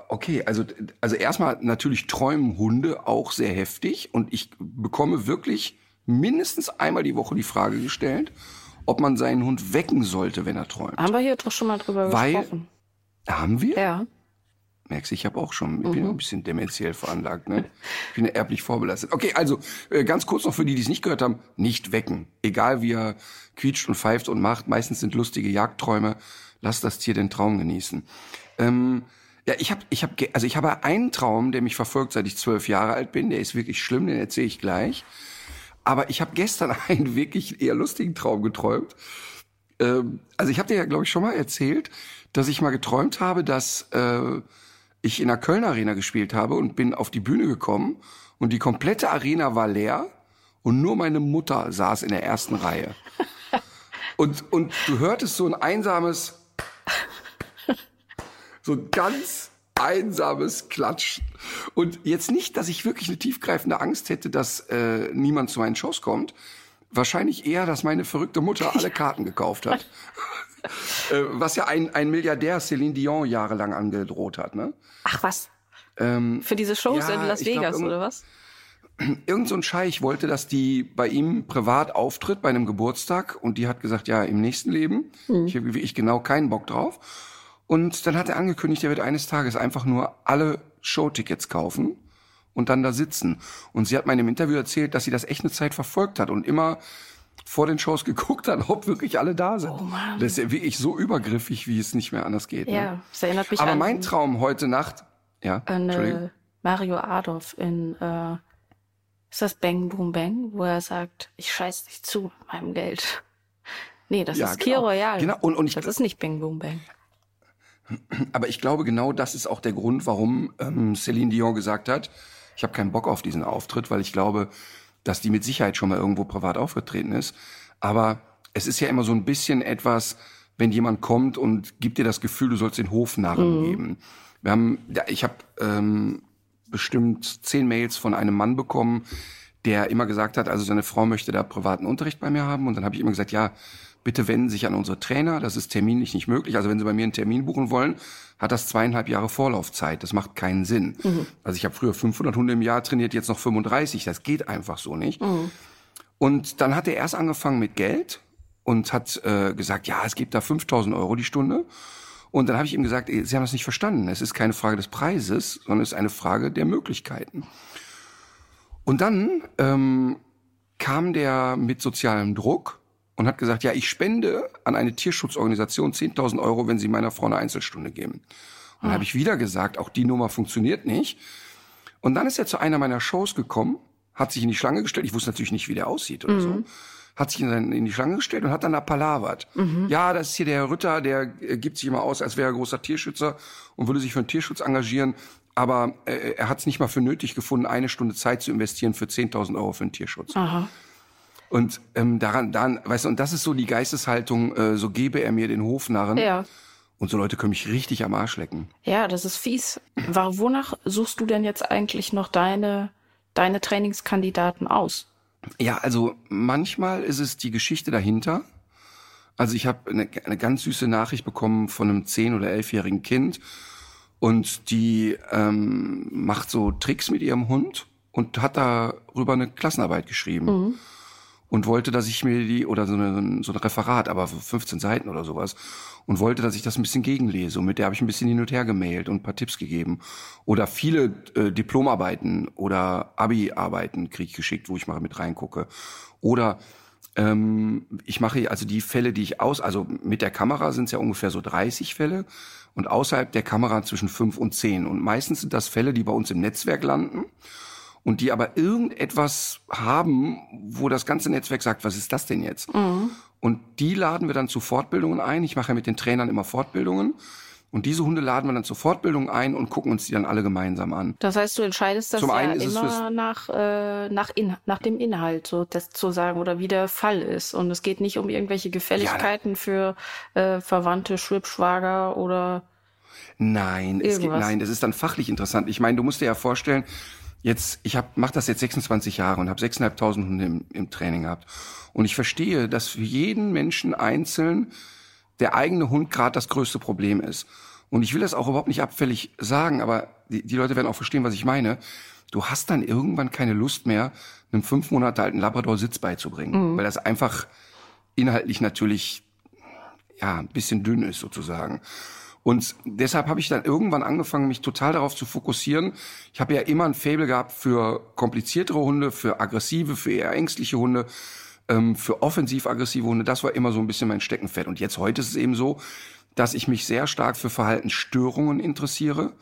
Okay, also, also erstmal natürlich träumen Hunde auch sehr heftig und ich bekomme wirklich mindestens einmal die Woche die Frage gestellt, ob man seinen Hund wecken sollte, wenn er träumt. Haben wir hier doch schon mal drüber Weil, gesprochen. Haben wir? Ja. Merkst du, ich habe auch schon, ich bin mhm. ein bisschen dementiell veranlagt, ne? Ich bin erblich vorbelastet. Okay, also äh, ganz kurz noch für die, die es nicht gehört haben, nicht wecken. Egal wie er quietscht und pfeift und macht, meistens sind lustige Jagdträume. Lass das Tier den Traum genießen. Ähm, ja, ich habe, ich habe, also ich habe einen Traum, der mich verfolgt, seit ich zwölf Jahre alt bin. Der ist wirklich schlimm, den erzähle ich gleich. Aber ich habe gestern einen wirklich eher lustigen Traum geträumt. Ähm, also ich habe dir ja, glaube ich, schon mal erzählt, dass ich mal geträumt habe, dass äh, ich in der Kölner Arena gespielt habe und bin auf die Bühne gekommen und die komplette Arena war leer und nur meine Mutter saß in der ersten Reihe. Und, und du hörtest so ein einsames, so ein ganz einsames Klatschen. Und jetzt nicht, dass ich wirklich eine tiefgreifende Angst hätte, dass äh, niemand zu meinen Shows kommt. Wahrscheinlich eher, dass meine verrückte Mutter alle Karten gekauft hat. Äh, was ja ein, ein Milliardär Celine Dion jahrelang angedroht hat, ne? Ach was. Ähm, Für diese Shows ja, in Las Vegas, glaub, oder was? Irgend so ein Scheich wollte, dass die bei ihm privat auftritt bei einem Geburtstag und die hat gesagt, ja, im nächsten Leben. Hm. Ich habe ich genau keinen Bock drauf. Und dann hat er angekündigt, er wird eines Tages einfach nur alle Showtickets kaufen und dann da sitzen. Und sie hat mir in einem Interview erzählt, dass sie das echt eine Zeit verfolgt hat und immer vor den Shows geguckt hat, ob wirklich alle da sind. Oh Mann. Das ist ja wirklich so übergriffig, wie es nicht mehr anders geht. Ja, ne? das erinnert mich Aber an mein Traum heute Nacht, ja, an Mario Adolf in äh, ist das Bang Boom Bang, wo er sagt, ich scheiß dich zu mit meinem Geld. Nee, das ja, ist genau. Kier Royal. Genau. Und, und ich, das ist nicht Bang Boom Bang. Aber ich glaube, genau das ist auch der Grund, warum ähm, Celine Dion gesagt hat, ich habe keinen Bock auf diesen Auftritt, weil ich glaube, dass die mit Sicherheit schon mal irgendwo privat aufgetreten ist. Aber es ist ja immer so ein bisschen etwas, wenn jemand kommt und gibt dir das Gefühl, du sollst den Hofnarren mhm. geben. Wir haben, ja, ich habe ähm, bestimmt zehn Mails von einem Mann bekommen, der immer gesagt hat, also seine Frau möchte da privaten Unterricht bei mir haben. Und dann habe ich immer gesagt, ja, bitte wenden Sie sich an unsere Trainer. Das ist terminlich nicht möglich. Also wenn Sie bei mir einen Termin buchen wollen, hat das zweieinhalb Jahre Vorlaufzeit. Das macht keinen Sinn. Mhm. Also ich habe früher 500 Hunde im Jahr trainiert, jetzt noch 35. Das geht einfach so nicht. Mhm. Und dann hat er erst angefangen mit Geld und hat äh, gesagt, ja, es gibt da 5000 Euro die Stunde. Und dann habe ich ihm gesagt, Sie haben das nicht verstanden. Es ist keine Frage des Preises, sondern es ist eine Frage der Möglichkeiten. Und dann ähm, kam der mit sozialem Druck und hat gesagt, ja, ich spende an eine Tierschutzorganisation 10.000 Euro, wenn Sie meiner Frau eine Einzelstunde geben. Und dann ah. habe ich wieder gesagt, auch die Nummer funktioniert nicht. Und dann ist er zu einer meiner Shows gekommen, hat sich in die Schlange gestellt. Ich wusste natürlich nicht, wie der aussieht oder mhm. so. Hat sich in, in, die Schlange gestellt und hat dann da palavert. Mhm. Ja, das ist hier der Herr Rütter, der äh, gibt sich immer aus, als wäre er großer Tierschützer und würde sich für den Tierschutz engagieren. Aber äh, er hat es nicht mal für nötig gefunden, eine Stunde Zeit zu investieren für 10.000 Euro für den Tierschutz. Aha. Und ähm, daran, daran, weißt du, und das ist so die Geisteshaltung, äh, so gebe er mir den Hofnarren. Ja. Und so Leute können mich richtig am Arsch lecken. Ja, das ist fies. Wonach suchst du denn jetzt eigentlich noch deine, deine Trainingskandidaten aus? Ja, also manchmal ist es die Geschichte dahinter. Also ich habe eine, eine ganz süße Nachricht bekommen von einem zehn- oder elfjährigen Kind und die ähm, macht so Tricks mit ihrem Hund und hat darüber eine Klassenarbeit geschrieben. Mhm und wollte, dass ich mir die, oder so, eine, so ein Referat, aber 15 Seiten oder sowas, und wollte, dass ich das ein bisschen gegenlese. Und mit der habe ich ein bisschen hin und her gemailt und ein paar Tipps gegeben. Oder viele äh, Diplomarbeiten oder Abi-Arbeiten kriege ich geschickt, wo ich mal mit reingucke. Oder ähm, ich mache also die Fälle, die ich aus, also mit der Kamera sind es ja ungefähr so 30 Fälle und außerhalb der Kamera zwischen 5 und 10. Und meistens sind das Fälle, die bei uns im Netzwerk landen und die aber irgendetwas haben, wo das ganze Netzwerk sagt, was ist das denn jetzt? Mhm. Und die laden wir dann zu Fortbildungen ein. Ich mache ja mit den Trainern immer Fortbildungen. Und diese Hunde laden wir dann zur Fortbildung ein und gucken uns die dann alle gemeinsam an. Das heißt, du entscheidest das Zum ja immer nach, äh, nach, in, nach dem Inhalt, so das zu sagen, oder wie der Fall ist. Und es geht nicht um irgendwelche Gefälligkeiten ja, für äh, Verwandte, Schwibschwager oder Nein, es geht, nein, das ist dann fachlich interessant. Ich meine, du musst dir ja vorstellen, jetzt, ich hab, mach das jetzt 26 Jahre und habe 6.500 Hunde im, im Training gehabt. Und ich verstehe, dass für jeden Menschen einzeln der eigene Hund gerade das größte Problem ist. Und ich will das auch überhaupt nicht abfällig sagen, aber die, die Leute werden auch verstehen, was ich meine. Du hast dann irgendwann keine Lust mehr, einem fünf Monate alten Labrador Sitz beizubringen, mhm. weil das einfach inhaltlich natürlich ja ein bisschen dünn ist sozusagen. Und deshalb habe ich dann irgendwann angefangen, mich total darauf zu fokussieren. Ich habe ja immer ein Faible gehabt für kompliziertere Hunde, für aggressive, für eher ängstliche Hunde, ähm, für offensiv-aggressive Hunde. Das war immer so ein bisschen mein Steckenpferd. Und jetzt heute ist es eben so, dass ich mich sehr stark für Verhaltensstörungen interessiere.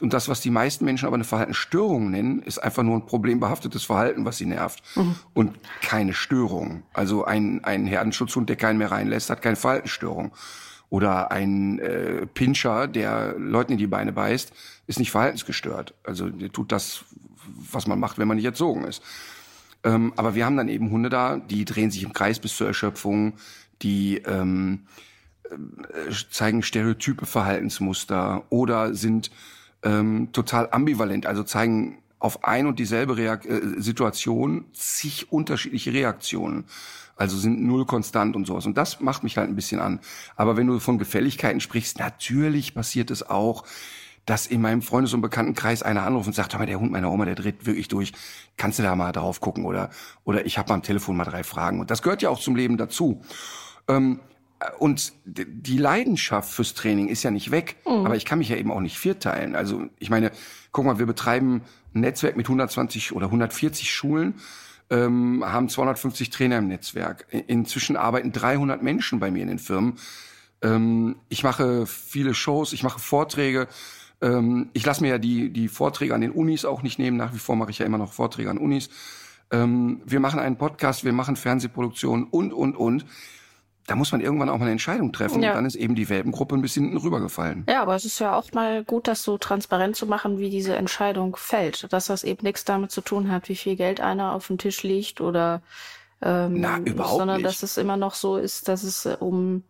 Und das, was die meisten Menschen aber eine Verhaltensstörung nennen, ist einfach nur ein problembehaftetes Verhalten, was sie nervt. Mhm. Und keine Störung. Also ein, ein Herdenschutzhund, der keinen mehr reinlässt, hat keine Verhaltensstörung. Oder ein äh, Pinscher, der Leuten in die Beine beißt, ist nicht verhaltensgestört. Also der tut das, was man macht, wenn man nicht erzogen ist. Ähm, aber wir haben dann eben Hunde da, die drehen sich im Kreis bis zur Erschöpfung, die ähm, äh, zeigen stereotype Verhaltensmuster oder sind ähm, total ambivalent, also zeigen auf ein und dieselbe Reak äh, Situation zig unterschiedliche Reaktionen. Also sind null konstant und sowas. Und das macht mich halt ein bisschen an. Aber wenn du von Gefälligkeiten sprichst, natürlich passiert es auch, dass in meinem Freundes- und Bekanntenkreis einer anruft und sagt, hör mal, der Hund meiner Oma, der dreht wirklich durch. Kannst du da mal drauf gucken? Oder, oder ich habe am Telefon mal drei Fragen. Und das gehört ja auch zum Leben dazu. Ähm, und die Leidenschaft fürs Training ist ja nicht weg, mhm. aber ich kann mich ja eben auch nicht vierteilen. Also ich meine, guck mal, wir betreiben ein Netzwerk mit 120 oder 140 Schulen, ähm, haben 250 Trainer im Netzwerk. Inzwischen arbeiten 300 Menschen bei mir in den Firmen. Ähm, ich mache viele Shows, ich mache Vorträge. Ähm, ich lasse mir ja die, die Vorträge an den Unis auch nicht nehmen. Nach wie vor mache ich ja immer noch Vorträge an Unis. Ähm, wir machen einen Podcast, wir machen Fernsehproduktionen und, und, und da muss man irgendwann auch mal eine Entscheidung treffen. Ja. Und dann ist eben die Welpengruppe ein bisschen hinten rübergefallen. Ja, aber es ist ja auch mal gut, das so transparent zu machen, wie diese Entscheidung fällt. Dass das eben nichts damit zu tun hat, wie viel Geld einer auf dem Tisch liegt oder ähm, Na, überhaupt sondern nicht. dass es immer noch so ist, dass es äh, um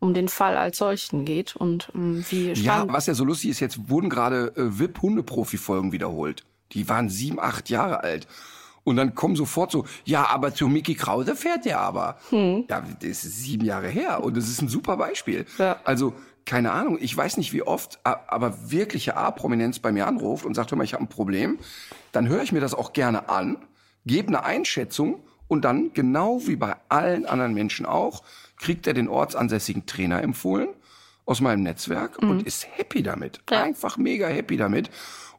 um den Fall als solchen geht und um, wie Ja, was ja so lustig ist, jetzt wurden gerade äh, VIP-Hundeprofi-Folgen wiederholt. Die waren sieben, acht Jahre alt. Und dann kommen sofort so, ja, aber zu Mickey Krause fährt er aber. Hm. Ja, das ist sieben Jahre her und das ist ein super Beispiel. Ja. Also, keine Ahnung, ich weiß nicht wie oft, aber wirkliche A-Prominenz bei mir anruft und sagt, hör mal, ich habe ein Problem. Dann höre ich mir das auch gerne an, gebe eine Einschätzung und dann, genau wie bei allen anderen Menschen auch, kriegt er den ortsansässigen Trainer empfohlen aus meinem Netzwerk mhm. und ist happy damit. Ja. Einfach mega happy damit.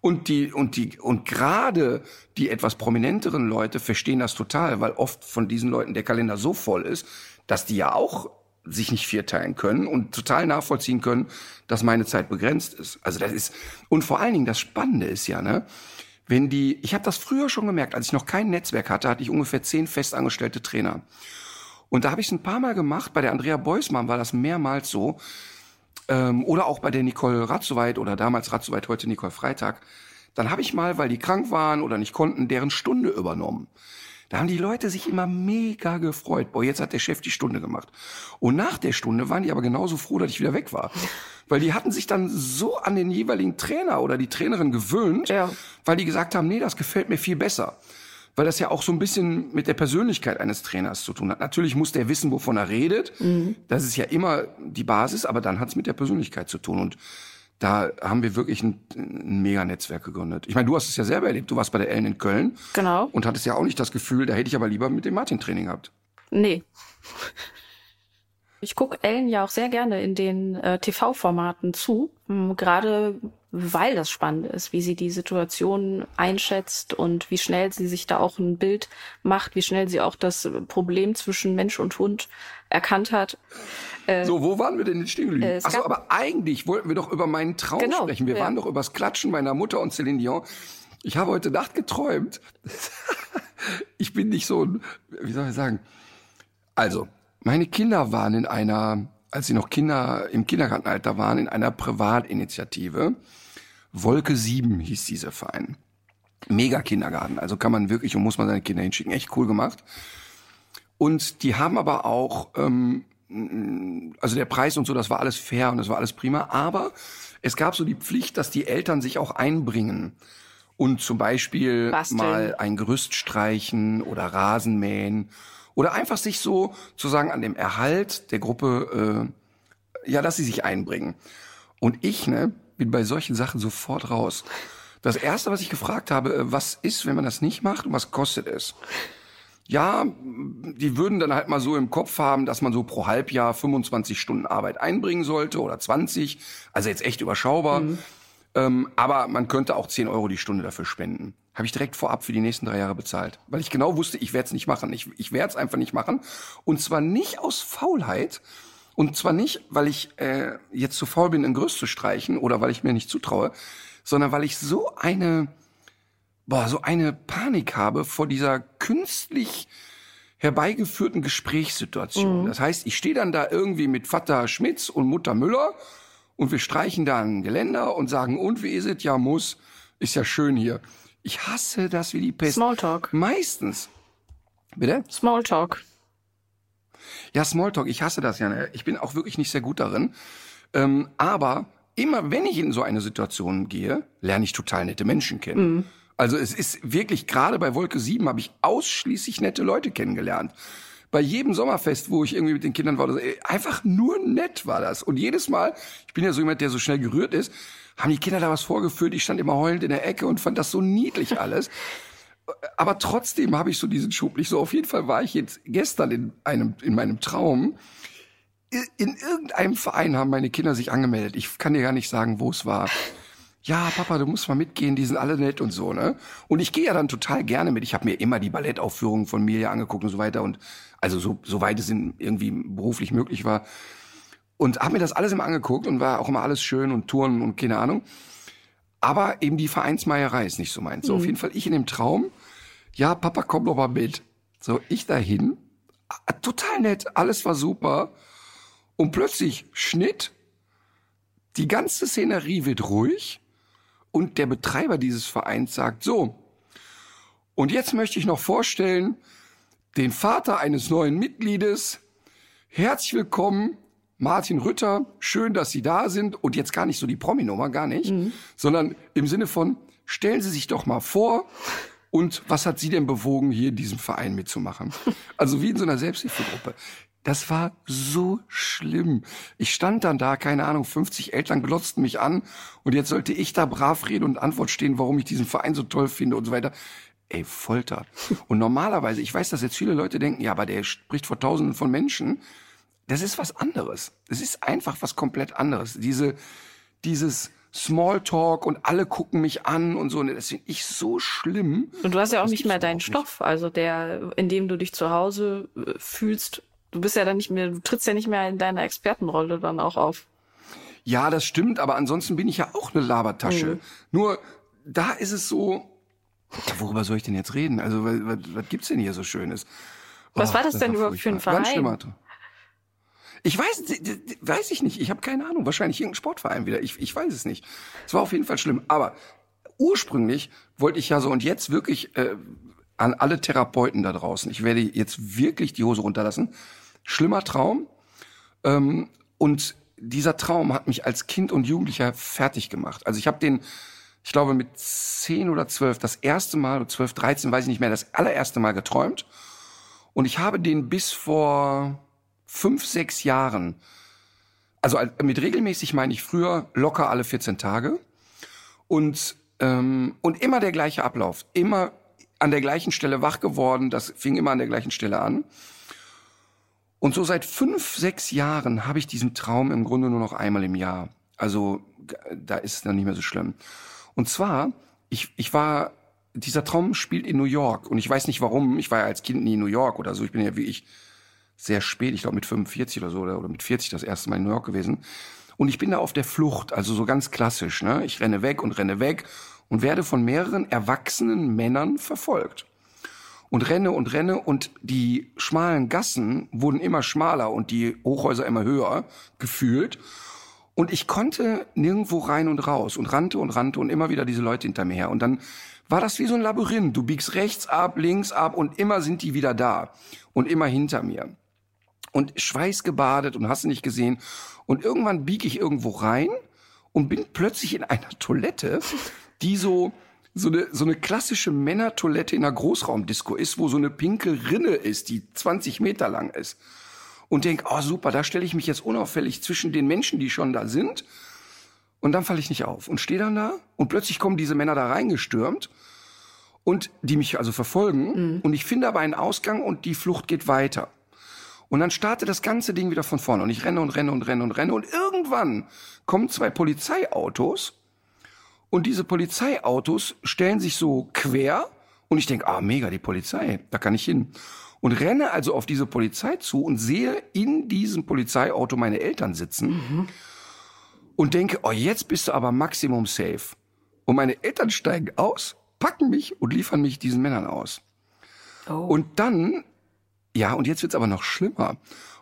Und die, und die, und gerade die etwas prominenteren Leute verstehen das total, weil oft von diesen Leuten der Kalender so voll ist, dass die ja auch sich nicht vierteilen können und total nachvollziehen können, dass meine Zeit begrenzt ist. Also das ist, und vor allen Dingen das Spannende ist ja, ne, wenn die, ich habe das früher schon gemerkt, als ich noch kein Netzwerk hatte, hatte ich ungefähr zehn festangestellte Trainer. Und da habe ich es ein paar Mal gemacht, bei der Andrea Beusmann war das mehrmals so, ähm, oder auch bei der Nicole Ratzoweit oder damals Ratzoweit, heute Nicole Freitag, dann habe ich mal, weil die krank waren oder nicht konnten, deren Stunde übernommen. Da haben die Leute sich immer mega gefreut. Boah, jetzt hat der Chef die Stunde gemacht. Und nach der Stunde waren die aber genauso froh, dass ich wieder weg war. Weil die hatten sich dann so an den jeweiligen Trainer oder die Trainerin gewöhnt, ja. weil die gesagt haben, nee, das gefällt mir viel besser weil das ja auch so ein bisschen mit der Persönlichkeit eines Trainers zu tun hat. Natürlich muss der wissen, wovon er redet. Mhm. Das ist ja immer die Basis, aber dann hat es mit der Persönlichkeit zu tun. Und da haben wir wirklich ein, ein mega Netzwerk gegründet. Ich meine, du hast es ja selber erlebt. Du warst bei der Ellen in Köln. Genau. Und hattest ja auch nicht das Gefühl, da hätte ich aber lieber mit dem Martin Training gehabt. Nee. Ich gucke Ellen ja auch sehr gerne in den äh, TV-Formaten zu, gerade weil das spannend ist, wie sie die Situation einschätzt und wie schnell sie sich da auch ein Bild macht, wie schnell sie auch das Problem zwischen Mensch und Hund erkannt hat. Äh, so, wo waren wir denn jetzt stehen geblieben? Äh, Achso, aber eigentlich wollten wir doch über meinen Traum genau, sprechen. Wir ja. waren doch über das Klatschen meiner Mutter und Céline Dion. Ich habe heute Nacht geträumt. ich bin nicht so ein, wie soll ich sagen? Also, meine Kinder waren in einer als sie noch Kinder im Kindergartenalter waren, in einer Privatinitiative. Wolke 7 hieß dieser Verein. Mega Kindergarten, also kann man wirklich und muss man seine Kinder hinschicken. Echt cool gemacht. Und die haben aber auch, ähm, also der Preis und so, das war alles fair und das war alles prima. Aber es gab so die Pflicht, dass die Eltern sich auch einbringen und zum Beispiel Basteln. mal ein Gerüst streichen oder Rasen mähen oder einfach sich so sozusagen an dem Erhalt der Gruppe, äh, ja, dass sie sich einbringen. Und ich, ne, bin bei solchen Sachen sofort raus. Das erste, was ich gefragt habe, äh, was ist, wenn man das nicht macht und was kostet es? Ja, die würden dann halt mal so im Kopf haben, dass man so pro Halbjahr 25 Stunden Arbeit einbringen sollte oder 20. Also jetzt echt überschaubar. Mhm. Ähm, aber man könnte auch 10 Euro die Stunde dafür spenden. Habe ich direkt vorab für die nächsten drei Jahre bezahlt. Weil ich genau wusste, ich werde es nicht machen. Ich, ich werde es einfach nicht machen. Und zwar nicht aus Faulheit. Und zwar nicht, weil ich äh, jetzt zu faul bin, ein Gerüst zu streichen oder weil ich mir nicht zutraue, sondern weil ich so eine boah, so eine Panik habe vor dieser künstlich herbeigeführten Gesprächssituation. Mhm. Das heißt, ich stehe dann da irgendwie mit Vater Schmitz und Mutter Müller und wir streichen da ein Geländer und sagen, und wie ist es? Ja, muss. Ist ja schön hier. Ich hasse das wie die Pest. Smalltalk. Meistens. Bitte? Smalltalk. Ja, Smalltalk. Ich hasse das ja. Ich bin auch wirklich nicht sehr gut darin. Ähm, aber immer, wenn ich in so eine Situation gehe, lerne ich total nette Menschen kennen. Mhm. Also es ist wirklich, gerade bei Wolke 7 habe ich ausschließlich nette Leute kennengelernt. Bei jedem Sommerfest, wo ich irgendwie mit den Kindern war, einfach nur nett war das. Und jedes Mal, ich bin ja so jemand, der so schnell gerührt ist, haben die Kinder da was vorgeführt. Ich stand immer heulend in der Ecke und fand das so niedlich alles. Aber trotzdem habe ich so diesen Schub nicht so. Auf jeden Fall war ich jetzt gestern in einem, in meinem Traum. In irgendeinem Verein haben meine Kinder sich angemeldet. Ich kann dir gar nicht sagen, wo es war ja, Papa, du musst mal mitgehen, die sind alle nett und so, ne? Und ich gehe ja dann total gerne mit. Ich habe mir immer die Ballettaufführungen von Mirja angeguckt und so weiter und also so, so weit es irgendwie beruflich möglich war. Und habe mir das alles immer angeguckt und war auch immer alles schön und Touren und keine Ahnung. Aber eben die Vereinsmeierei ist nicht so meins. So, mhm. auf jeden Fall ich in dem Traum, ja, Papa, komm doch mal mit. So, ich dahin, total nett, alles war super. Und plötzlich Schnitt, die ganze Szenerie wird ruhig und der Betreiber dieses Vereins sagt so, und jetzt möchte ich noch vorstellen, den Vater eines neuen Mitgliedes. Herzlich willkommen, Martin Rütter. Schön, dass Sie da sind. Und jetzt gar nicht so die Prominummer, gar nicht, mhm. sondern im Sinne von, stellen Sie sich doch mal vor, und was hat Sie denn bewogen, hier in diesem Verein mitzumachen? Also wie in so einer Selbsthilfegruppe. Das war so schlimm. Ich stand dann da, keine Ahnung, 50 Eltern glotzten mich an und jetzt sollte ich da brav reden und Antwort stehen, warum ich diesen Verein so toll finde und so weiter. Ey, Folter. Und normalerweise, ich weiß, dass jetzt viele Leute denken, ja, aber der spricht vor Tausenden von Menschen. Das ist was anderes. Es ist einfach was komplett anderes. Diese, dieses Smalltalk und alle gucken mich an und so. Und das finde ich so schlimm. Und du hast ja auch nicht mehr deinen Stoff, also der, in dem du dich zu Hause äh, fühlst, du bist ja dann nicht mehr, du trittst ja nicht mehr in deiner Expertenrolle dann auch auf. Ja, das stimmt, aber ansonsten bin ich ja auch eine Labertasche. Mhm. Nur da ist es so, worüber soll ich denn jetzt reden? Also, was, was, was gibt's denn hier so Schönes? Was oh, war das, das denn überhaupt für ein Verein? Ganz schlimmer. Ich weiß, weiß ich nicht. Ich habe keine Ahnung. Wahrscheinlich irgendein Sportverein wieder. Ich, ich weiß es nicht. Es war auf jeden Fall schlimm. Aber ursprünglich wollte ich ja so und jetzt wirklich äh, an alle Therapeuten da draußen. Ich werde jetzt wirklich die Hose runterlassen. Schlimmer Traum. Ähm, und dieser Traum hat mich als Kind und Jugendlicher fertig gemacht. Also ich habe den, ich glaube mit zehn oder zwölf, das erste Mal, zwölf, dreizehn, weiß ich nicht mehr, das allererste Mal geträumt. Und ich habe den bis vor fünf, sechs Jahren, also mit regelmäßig meine ich früher locker alle 14 Tage. Und, ähm, und immer der gleiche Ablauf. Immer an der gleichen Stelle wach geworden. Das fing immer an der gleichen Stelle an. Und so seit fünf, sechs Jahren habe ich diesen Traum im Grunde nur noch einmal im Jahr. Also da ist es dann nicht mehr so schlimm. Und zwar, ich, ich war, dieser Traum spielt in New York und ich weiß nicht warum. Ich war ja als Kind nie in New York oder so. Ich bin ja wie ich sehr spät, ich glaube mit 45 oder so oder, oder mit 40 das erste Mal in New York gewesen. Und ich bin da auf der Flucht, also so ganz klassisch. Ne? Ich renne weg und renne weg und werde von mehreren erwachsenen Männern verfolgt und renne und renne und die schmalen Gassen wurden immer schmaler und die Hochhäuser immer höher gefühlt. Und ich konnte nirgendwo rein und raus und rannte und rannte und immer wieder diese Leute hinter mir her. Und dann war das wie so ein Labyrinth. Du biegst rechts ab, links ab und immer sind die wieder da und immer hinter mir. Und schweißgebadet und hast du nicht gesehen. Und irgendwann biege ich irgendwo rein und bin plötzlich in einer Toilette, die so so eine, so eine klassische Männertoilette in einer Großraumdisco ist, wo so eine pinke Rinne ist, die 20 Meter lang ist. Und denk, oh super, da stelle ich mich jetzt unauffällig zwischen den Menschen, die schon da sind. Und dann falle ich nicht auf und stehe dann da und plötzlich kommen diese Männer da reingestürmt und die mich also verfolgen mhm. und ich finde aber einen Ausgang und die Flucht geht weiter. Und dann startet das ganze Ding wieder von vorne und ich renne und renne und renne und renne und irgendwann kommen zwei Polizeiautos und diese Polizeiautos stellen sich so quer und ich denke, ah mega, die Polizei, da kann ich hin. Und renne also auf diese Polizei zu und sehe in diesem Polizeiauto meine Eltern sitzen. Mhm und denke, oh, jetzt bist du aber Maximum safe. Und meine Eltern steigen aus, packen mich und liefern mich diesen Männern aus. Oh. Und dann, ja, und jetzt wird's aber noch schlimmer.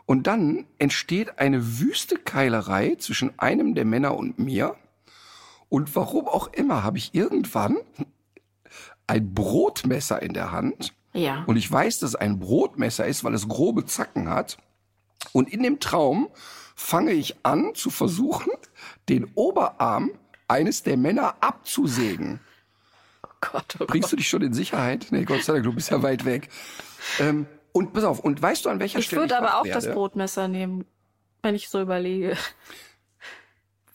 Und dann entsteht eine wüste Keilerei zwischen einem der Männer und mir. Und warum auch immer habe ich irgendwann ein Brotmesser in der Hand. Ja. Und ich weiß, dass es ein Brotmesser ist, weil es grobe Zacken hat. Und in dem Traum fange ich an zu versuchen, den Oberarm eines der Männer abzusägen. Oh Gott, oh Gott. Bringst du dich schon in Sicherheit? Nee, Gott sei Dank, du bist ja weit weg. Ähm, und pass auf, und weißt du, an welcher ich Stelle ich würde aber auch werde? das Brotmesser nehmen, wenn ich so überlege.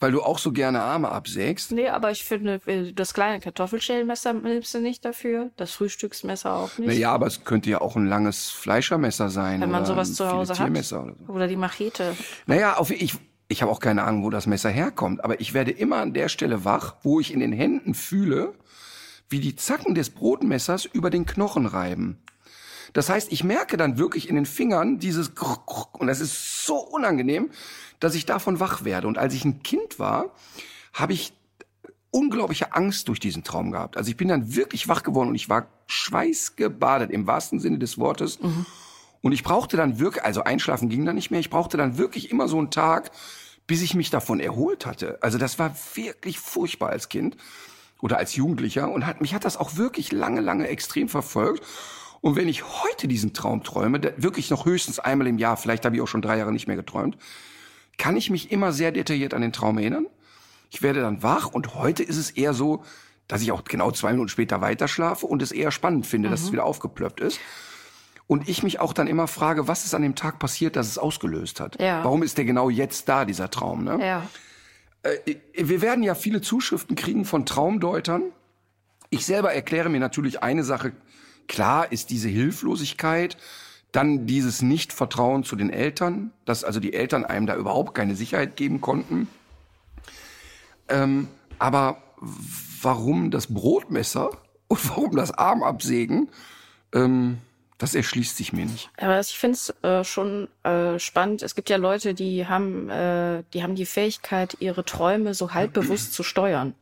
Weil du auch so gerne Arme absägst? Nee, aber ich finde, äh, das kleine Kartoffelschälmesser nimmst du nicht dafür, das Frühstücksmesser auch nicht. Naja, aber es könnte ja auch ein langes Fleischermesser sein. Wenn man sowas zu Hause hat. Oder, so. oder die Machete. Naja, auf, ich, ich habe auch keine Ahnung, wo das Messer herkommt, aber ich werde immer an der Stelle wach, wo ich in den Händen fühle, wie die Zacken des Brotmessers über den Knochen reiben. Das heißt, ich merke dann wirklich in den Fingern dieses und das ist so unangenehm, dass ich davon wach werde. Und als ich ein Kind war, habe ich unglaubliche Angst durch diesen Traum gehabt. Also ich bin dann wirklich wach geworden und ich war schweißgebadet im wahrsten Sinne des Wortes. Mhm. Und ich brauchte dann wirklich, also einschlafen ging dann nicht mehr, ich brauchte dann wirklich immer so einen Tag, bis ich mich davon erholt hatte. Also das war wirklich furchtbar als Kind oder als Jugendlicher und hat, mich hat das auch wirklich lange, lange extrem verfolgt. Und wenn ich heute diesen Traum träume, wirklich noch höchstens einmal im Jahr, vielleicht habe ich auch schon drei Jahre nicht mehr geträumt, kann ich mich immer sehr detailliert an den Traum erinnern. Ich werde dann wach und heute ist es eher so, dass ich auch genau zwei Minuten später weiter schlafe und es eher spannend finde, mhm. dass es mhm. wieder aufgeplöppt ist. Und ich mich auch dann immer frage, was ist an dem Tag passiert, dass es ausgelöst hat? Ja. Warum ist der genau jetzt da, dieser Traum? Ne? Ja. Äh, wir werden ja viele Zuschriften kriegen von Traumdeutern. Ich selber erkläre mir natürlich eine Sache. Klar ist diese Hilflosigkeit, dann dieses Nichtvertrauen zu den Eltern, dass also die Eltern einem da überhaupt keine Sicherheit geben konnten. Ähm, aber warum das Brotmesser und warum das Armabsägen? Ähm, das erschließt sich mir nicht. Aber ich finde es äh, schon äh, spannend. Es gibt ja Leute, die haben, äh, die haben die Fähigkeit, ihre Träume so halbbewusst zu steuern.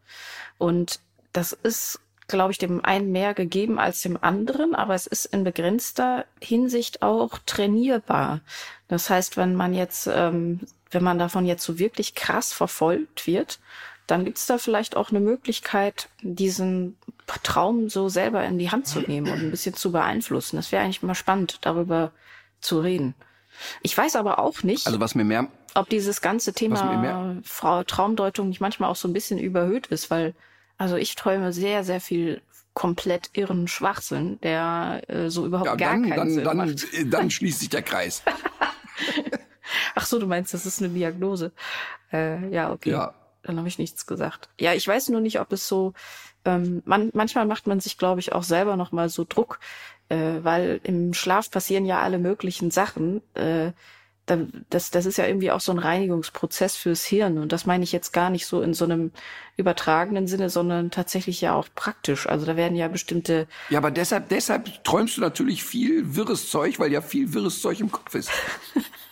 Und das ist, glaube ich, dem einen mehr gegeben als dem anderen, aber es ist in begrenzter Hinsicht auch trainierbar. Das heißt, wenn man jetzt, ähm, wenn man davon jetzt so wirklich krass verfolgt wird, dann gibt es da vielleicht auch eine Möglichkeit, diesen Traum so selber in die Hand zu nehmen und ein bisschen zu beeinflussen. Das wäre eigentlich mal spannend, darüber zu reden. Ich weiß aber auch nicht, also was mir mehr, ob dieses ganze Thema Frau Traumdeutung nicht manchmal auch so ein bisschen überhöht ist, weil also ich träume sehr, sehr viel komplett irren Schwachsinn, der äh, so überhaupt ja, gar dann, keinen dann, Sinn dann, macht. Dann schließt sich der Kreis. Ach so, du meinst, das ist eine Diagnose. Äh, ja, okay. Ja. Dann habe ich nichts gesagt. Ja, ich weiß nur nicht, ob es so. Ähm, man, manchmal macht man sich, glaube ich, auch selber noch mal so Druck, äh, weil im Schlaf passieren ja alle möglichen Sachen. Äh, das, das ist ja irgendwie auch so ein Reinigungsprozess fürs Hirn. Und das meine ich jetzt gar nicht so in so einem übertragenen Sinne, sondern tatsächlich ja auch praktisch. Also da werden ja bestimmte. Ja, aber deshalb, deshalb träumst du natürlich viel wirres Zeug, weil ja viel wirres Zeug im Kopf ist.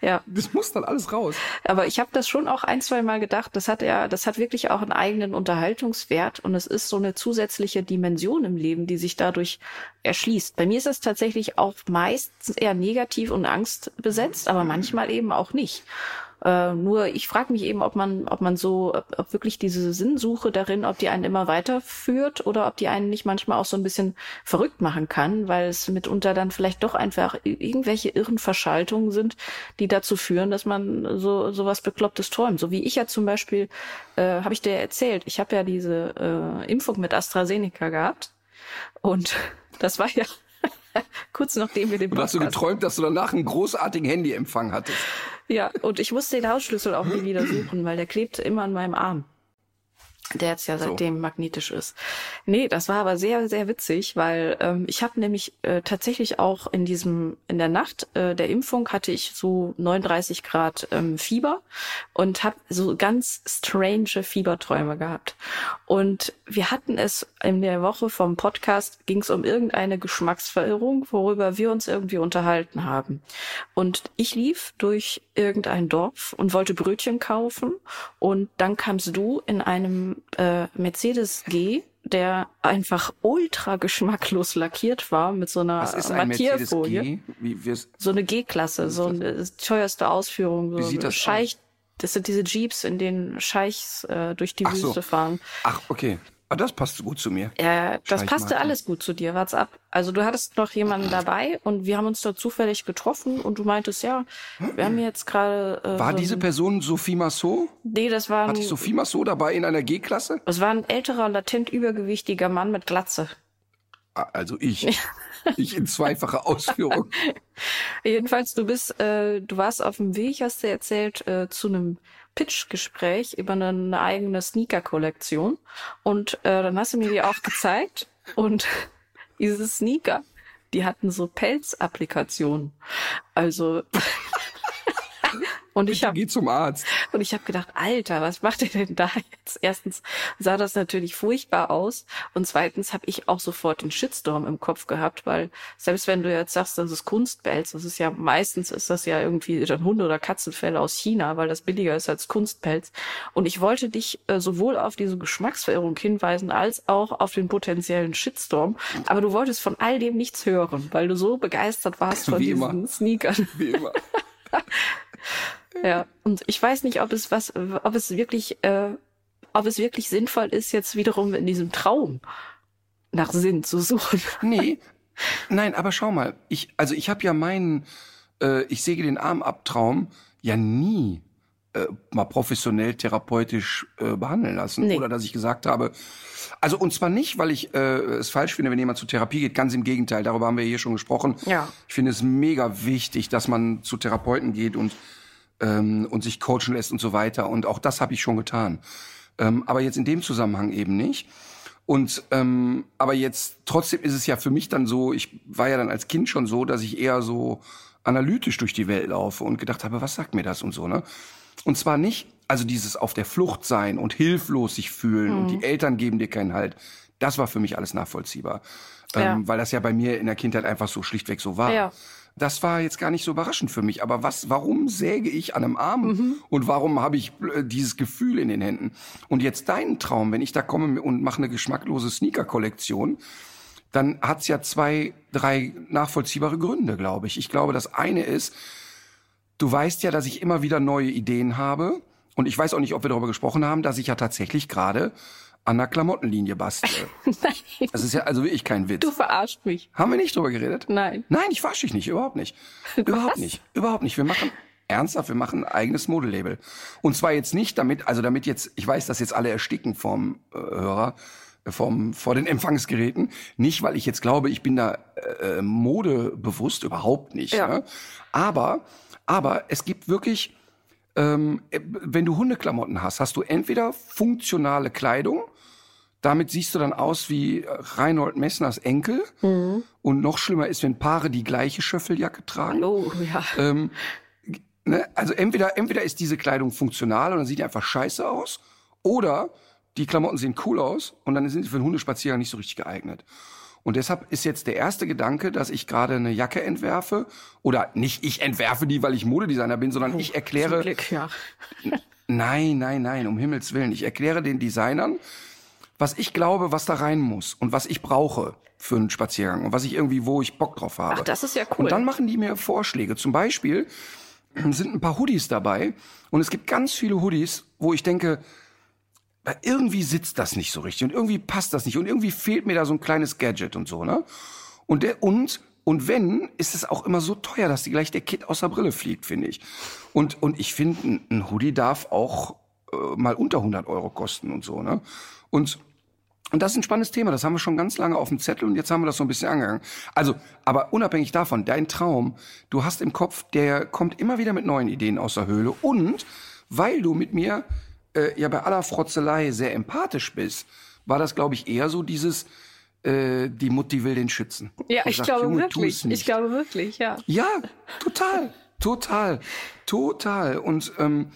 Ja. Das muss dann alles raus. Aber ich habe das schon auch ein, zwei Mal gedacht, das hat ja, das hat wirklich auch einen eigenen Unterhaltungswert und es ist so eine zusätzliche Dimension im Leben, die sich dadurch erschließt. Bei mir ist es tatsächlich auch meistens eher negativ und angstbesetzt, aber manchmal eben auch nicht. Äh, nur ich frage mich eben, ob man, ob man so, ob wirklich diese Sinnsuche darin, ob die einen immer weiterführt oder ob die einen nicht manchmal auch so ein bisschen verrückt machen kann, weil es mitunter dann vielleicht doch einfach irgendwelche irren Verschaltungen sind, die dazu führen, dass man so sowas Beklopptes träumt. So wie ich ja zum Beispiel, äh, habe ich dir erzählt, ich habe ja diese äh, Impfung mit AstraZeneca gehabt und das war ja Kurz nachdem wir den. Und hast du geträumt, dass du danach einen großartigen Handyempfang hattest. Ja, und ich musste den Hausschlüssel auch nie wieder suchen, weil der klebte immer an meinem Arm der jetzt ja seitdem so. magnetisch ist. Nee, das war aber sehr, sehr witzig, weil ähm, ich habe nämlich äh, tatsächlich auch in diesem, in der Nacht äh, der Impfung hatte ich so 39 Grad ähm, Fieber und habe so ganz strange Fieberträume gehabt. Und wir hatten es in der Woche vom Podcast, ging es um irgendeine Geschmacksverirrung, worüber wir uns irgendwie unterhalten haben. Und ich lief durch irgendein Dorf und wollte Brötchen kaufen und dann kamst du in einem äh, Mercedes G, der einfach ultra geschmacklos lackiert war mit so einer Mattierfolie. so eine G-Klasse, so eine teuerste Ausführung. So Wie sieht das Scheich, aus? Das sind diese Jeeps, in denen Scheichs äh, durch die Ach Wüste so. fahren. Ach, okay. Ah, das passt gut zu mir. Ja, das passte alles gut zu dir. What's ab? Also du hattest noch jemanden dabei und wir haben uns da zufällig getroffen und du meintest, ja, wir haben jetzt gerade. Äh, war so diese Person Sophie Massot? Nee, das war. Hatte ich Sophie Massot dabei in einer G-Klasse? Es war ein älterer, latent übergewichtiger Mann mit Glatze. Ah, also ich. ich in zweifacher Ausführung. Jedenfalls, du bist, äh, du warst auf dem Weg, hast du erzählt, äh, zu einem Pitch-Gespräch über eine, eigene Sneaker-Kollektion. Und äh, dann hast du mir die auch gezeigt. Und diese Sneaker, die hatten so Pelz-Applikationen. Also und ich habe zum Arzt. Und ich habe gedacht, Alter, was macht ihr denn da jetzt? Erstens sah das natürlich furchtbar aus und zweitens habe ich auch sofort den Shitstorm im Kopf gehabt, weil selbst wenn du jetzt sagst, das ist Kunstpelz, das ist ja meistens ist das ja irgendwie dann Hunde oder Katzenfälle aus China, weil das billiger ist als Kunstpelz. Und ich wollte dich äh, sowohl auf diese Geschmacksverirrung hinweisen als auch auf den potenziellen Shitstorm, aber du wolltest von all dem nichts hören, weil du so begeistert warst von Wie diesen immer. Sneakern. Wie immer. Ja, und ich weiß nicht, ob es was, ob es wirklich, äh, ob es wirklich sinnvoll ist, jetzt wiederum in diesem Traum nach Sinn zu suchen. Nee, nein, aber schau mal, ich, also ich habe ja meinen, äh, ich säge den Arm ab Traum ja nie äh, mal professionell therapeutisch äh, behandeln lassen nee. oder dass ich gesagt habe, also und zwar nicht, weil ich äh, es falsch finde, wenn jemand zur Therapie geht, ganz im Gegenteil, darüber haben wir hier schon gesprochen. Ja. Ich finde es mega wichtig, dass man zu Therapeuten geht und ähm, und sich coachen lässt und so weiter. Und auch das habe ich schon getan. Ähm, aber jetzt in dem Zusammenhang eben nicht. Und ähm, aber jetzt trotzdem ist es ja für mich dann so, ich war ja dann als Kind schon so, dass ich eher so analytisch durch die Welt laufe und gedacht habe, was sagt mir das und so, ne? Und zwar nicht, also dieses auf der Flucht sein und hilflos sich fühlen mhm. und die Eltern geben dir keinen Halt. Das war für mich alles nachvollziehbar. Ja. Ähm, weil das ja bei mir in der Kindheit einfach so schlichtweg so war. Ja. Das war jetzt gar nicht so überraschend für mich. Aber was, warum säge ich an einem Arm mhm. und warum habe ich äh, dieses Gefühl in den Händen? Und jetzt deinen Traum, wenn ich da komme und mache eine geschmacklose Sneaker-Kollektion, dann hat's ja zwei, drei nachvollziehbare Gründe, glaube ich. Ich glaube, das eine ist, du weißt ja, dass ich immer wieder neue Ideen habe. Und ich weiß auch nicht, ob wir darüber gesprochen haben, dass ich ja tatsächlich gerade an der Klamottenlinie bastle. Nein. Das ist ja also wirklich kein Witz. Du verarscht mich. Haben wir nicht drüber geredet? Nein. Nein, ich verarsche dich nicht, überhaupt nicht. Was? Überhaupt nicht. Überhaupt nicht. Wir machen ernsthaft, wir machen ein eigenes Modelabel. Und zwar jetzt nicht damit, also damit jetzt, ich weiß, dass jetzt alle ersticken vom äh, Hörer, äh, vom, vor den Empfangsgeräten. Nicht, weil ich jetzt glaube, ich bin da äh, äh modebewusst, überhaupt nicht. Ja. Ne? Aber, aber es gibt wirklich ähm, äh, wenn du Hundeklamotten hast, hast du entweder funktionale Kleidung, damit siehst du dann aus wie Reinhold Messners Enkel. Mhm. Und noch schlimmer ist, wenn Paare die gleiche Schöffeljacke tragen. Oh, ja. Ähm, ne? Also entweder, entweder ist diese Kleidung funktional und dann sieht die einfach scheiße aus. Oder die Klamotten sehen cool aus und dann sind sie für einen Hundespaziergang nicht so richtig geeignet. Und deshalb ist jetzt der erste Gedanke, dass ich gerade eine Jacke entwerfe. Oder nicht ich entwerfe die, weil ich Modedesigner bin, sondern ich erkläre. Glück, ja. Nein, nein, nein, um Himmels Willen. Ich erkläre den Designern, was ich glaube, was da rein muss und was ich brauche für einen Spaziergang und was ich irgendwie, wo ich Bock drauf habe. Ach, das ist ja cool. Und dann machen die mir Vorschläge. Zum Beispiel sind ein paar Hoodies dabei und es gibt ganz viele Hoodies, wo ich denke, irgendwie sitzt das nicht so richtig und irgendwie passt das nicht und irgendwie fehlt mir da so ein kleines Gadget und so, ne? Und der, und, und wenn, ist es auch immer so teuer, dass die gleich der Kit aus der Brille fliegt, finde ich. Und, und ich finde, ein, ein Hoodie darf auch äh, mal unter 100 Euro kosten und so, ne? Und, Und das ist ein spannendes Thema. Das haben wir schon ganz lange auf dem Zettel und jetzt haben wir das so ein bisschen angegangen. Also, aber unabhängig davon, dein Traum, du hast im Kopf, der kommt immer wieder mit neuen Ideen aus der Höhle. Und weil du mit mir äh, ja bei aller Frotzelei sehr empathisch bist, war das, glaube ich, eher so dieses, äh, die Mutti will den schützen. Ja, ich sagt, glaube wirklich. Ich glaube wirklich, ja. Ja, total, total, total. Und ähm,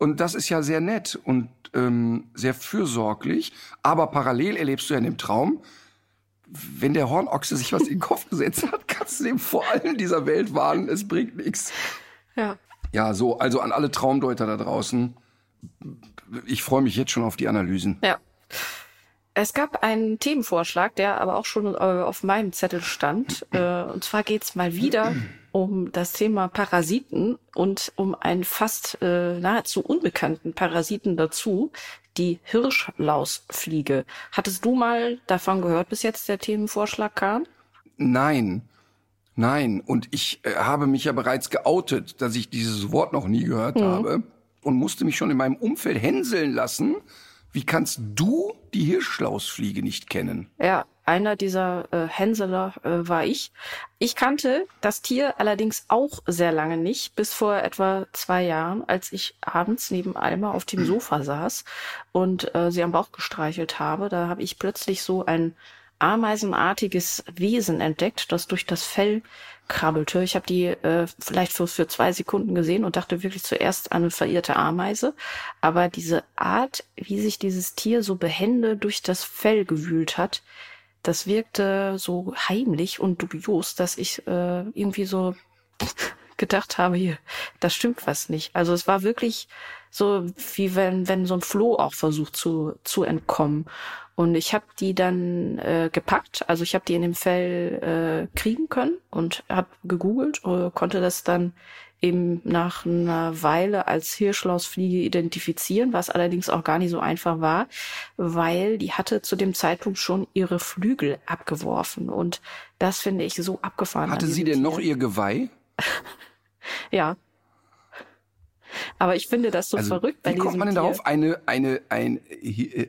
und das ist ja sehr nett und ähm, sehr fürsorglich. Aber parallel erlebst du ja in dem Traum, wenn der Hornochse sich was in den Kopf gesetzt hat, kannst du dem vor allem dieser Welt warnen, es bringt nichts. Ja. Ja, so, also an alle Traumdeuter da draußen. Ich freue mich jetzt schon auf die Analysen. Ja. Es gab einen Themenvorschlag, der aber auch schon äh, auf meinem Zettel stand. Äh, und zwar geht's mal wieder um das Thema Parasiten und um einen fast äh, nahezu unbekannten Parasiten dazu, die Hirschlausfliege. Hattest du mal davon gehört, bis jetzt der Themenvorschlag kam? Nein. Nein. Und ich äh, habe mich ja bereits geoutet, dass ich dieses Wort noch nie gehört mhm. habe und musste mich schon in meinem Umfeld hänseln lassen. Wie kannst du die Hirschlausfliege nicht kennen? Ja, einer dieser äh, Hänseler äh, war ich. Ich kannte das Tier allerdings auch sehr lange nicht, bis vor etwa zwei Jahren, als ich abends neben Alma auf dem Sofa saß und äh, sie am Bauch gestreichelt habe. Da habe ich plötzlich so ein ameisenartiges Wesen entdeckt, das durch das Fell krabbelte. Ich habe die äh, vielleicht für, für zwei Sekunden gesehen und dachte wirklich zuerst an eine verirrte Ameise. Aber diese Art, wie sich dieses Tier so behende durch das Fell gewühlt hat, das wirkte so heimlich und dubios, dass ich äh, irgendwie so gedacht habe, hier, das stimmt was nicht. Also es war wirklich so, wie wenn, wenn so ein Floh auch versucht zu, zu entkommen. Und ich habe die dann äh, gepackt, also ich habe die in dem Fell äh, kriegen können und habe gegoogelt, äh, konnte das dann eben nach einer Weile als Hirschlausfliege identifizieren, was allerdings auch gar nicht so einfach war, weil die hatte zu dem Zeitpunkt schon ihre Flügel abgeworfen und das finde ich so abgefahren. Hatte sie denn Tier. noch ihr Geweih? ja. Aber ich finde das so also, verrückt bei Wie kommt man denn Tier. darauf, eine, eine, ein,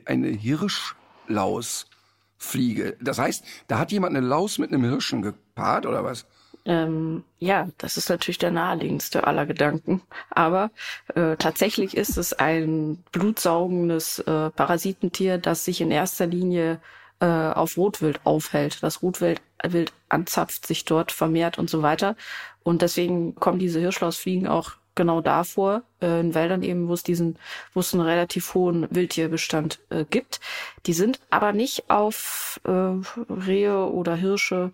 eine Hirschlausfliege? Das heißt, da hat jemand eine Laus mit einem Hirschen gepaart oder was? Ähm, ja, das ist natürlich der naheliegendste aller Gedanken. Aber äh, tatsächlich ist es ein blutsaugendes äh, Parasitentier, das sich in erster Linie äh, auf Rotwild aufhält. Das Rotwild Wild anzapft, sich dort vermehrt und so weiter. Und deswegen kommen diese Hirschlausfliegen auch genau davor, äh, in Wäldern eben, wo es diesen, wo es einen relativ hohen Wildtierbestand äh, gibt. Die sind aber nicht auf äh, Rehe oder Hirsche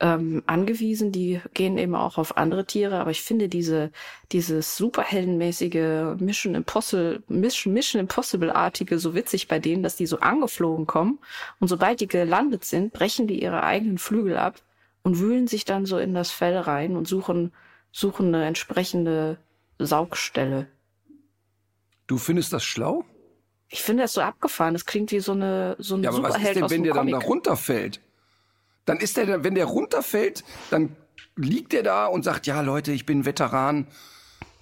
ähm, angewiesen. Die gehen eben auch auf andere Tiere. Aber ich finde diese, dieses superheldenmäßige Mission Impossible, Mission, Mission Impossible-artige so witzig bei denen, dass die so angeflogen kommen. Und sobald die gelandet sind, brechen die ihre eigenen Flügel ab und wühlen sich dann so in das Fell rein und suchen, suchen eine entsprechende Saugstelle. Du findest das schlau? Ich finde das so abgefahren. Das klingt wie so eine so ein ja, aber Superheld was ist denn, wenn der Comic. dann da runterfällt? Dann ist der, wenn der runterfällt, dann liegt der da und sagt, ja Leute, ich bin Veteran.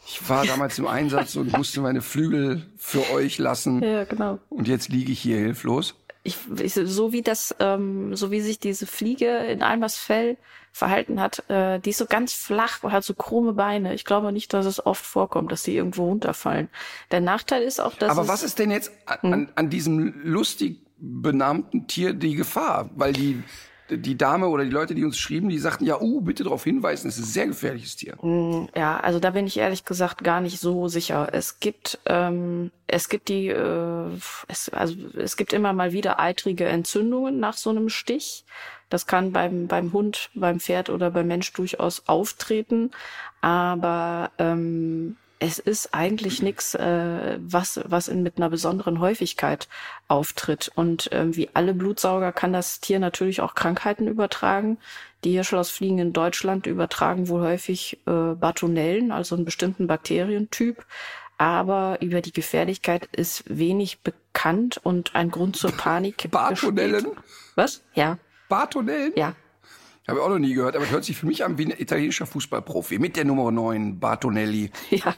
Ich war damals im Einsatz und musste meine Flügel für euch lassen. Ja, genau. Und jetzt liege ich hier hilflos. Ich, ich, so wie das, ähm, so wie sich diese Fliege in Almers Fell verhalten hat, äh, die ist so ganz flach und hat so krumme Beine. Ich glaube nicht, dass es oft vorkommt, dass die irgendwo runterfallen. Der Nachteil ist auch, dass. Aber was ist denn jetzt an, hm? an diesem lustig benannten Tier die Gefahr? Weil die die Dame oder die Leute, die uns schrieben, die sagten, ja, uh, bitte darauf hinweisen, es ist ein sehr gefährliches Tier. Mm, ja, also da bin ich ehrlich gesagt gar nicht so sicher. Es gibt, ähm, es gibt die, äh, es, also es gibt immer mal wieder eitrige Entzündungen nach so einem Stich. Das kann beim, beim Hund, beim Pferd oder beim Mensch durchaus auftreten. Aber ähm, es ist eigentlich nichts, äh, was, was in, mit einer besonderen Häufigkeit auftritt. Und ähm, wie alle Blutsauger kann das Tier natürlich auch Krankheiten übertragen. Die Hirschlausfliegen in Deutschland übertragen wohl häufig äh, Bartonellen, also einen bestimmten Bakterientyp. Aber über die Gefährlichkeit ist wenig bekannt und ein Grund zur Panik. Bartonellen? Was? Ja. Bartonellen? Ja. Habe ich auch noch nie gehört, aber hört sich für mich an wie ein italienischer Fußballprofi mit der Nummer 9, Bartonelli. Ja.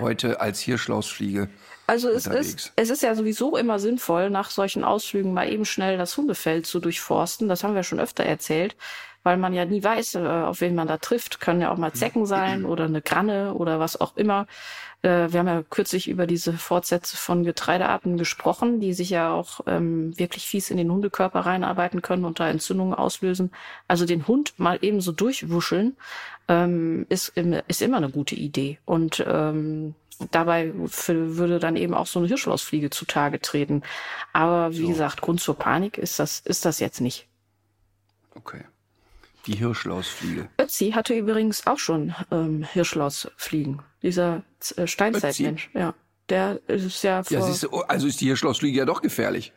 heute als Hirschlausfliege also es ist, es ist ja sowieso immer sinnvoll, nach solchen Ausflügen mal eben schnell das Hundefeld zu durchforsten. Das haben wir schon öfter erzählt, weil man ja nie weiß, äh, auf wen man da trifft. Können ja auch mal Zecken sein oder eine Granne oder was auch immer. Äh, wir haben ja kürzlich über diese Fortsätze von Getreidearten gesprochen, die sich ja auch ähm, wirklich fies in den Hundekörper reinarbeiten können und da Entzündungen auslösen. Also den Hund mal eben so durchwuscheln ähm, ist, ist immer eine gute Idee. Und ähm, dabei für, würde dann eben auch so eine Hirschlausfliege zutage treten. Aber wie so. gesagt, Grund zur Panik ist das, ist das jetzt nicht. Okay. Die Hirschlausfliege. Ötzi hatte übrigens auch schon ähm, Hirschlausfliegen. Dieser äh, Steinzeitmensch, ja. Der ist ja vor... Ja, siehst du, oh, also ist die Hirschlausfliege ja doch gefährlich.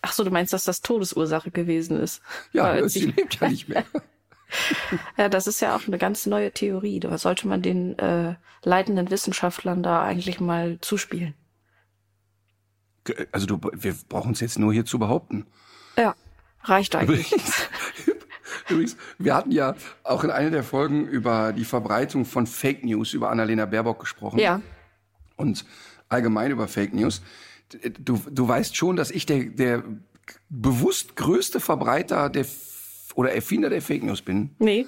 Ach so, du meinst, dass das Todesursache gewesen ist? Ja, Ötzi lebt ja nicht mehr. ja, das ist ja auch eine ganz neue Theorie. Da sollte man den äh, leitenden Wissenschaftlern da eigentlich mal zuspielen. Also du, wir brauchen es jetzt nur hier zu behaupten. Ja, reicht eigentlich. Übrigens, wir hatten ja auch in einer der Folgen über die Verbreitung von Fake News über Annalena Baerbock gesprochen. Ja. Und allgemein über Fake News. Du, du weißt schon, dass ich der, der bewusst größte Verbreiter der oder Erfinder der Fake News bin. Nee.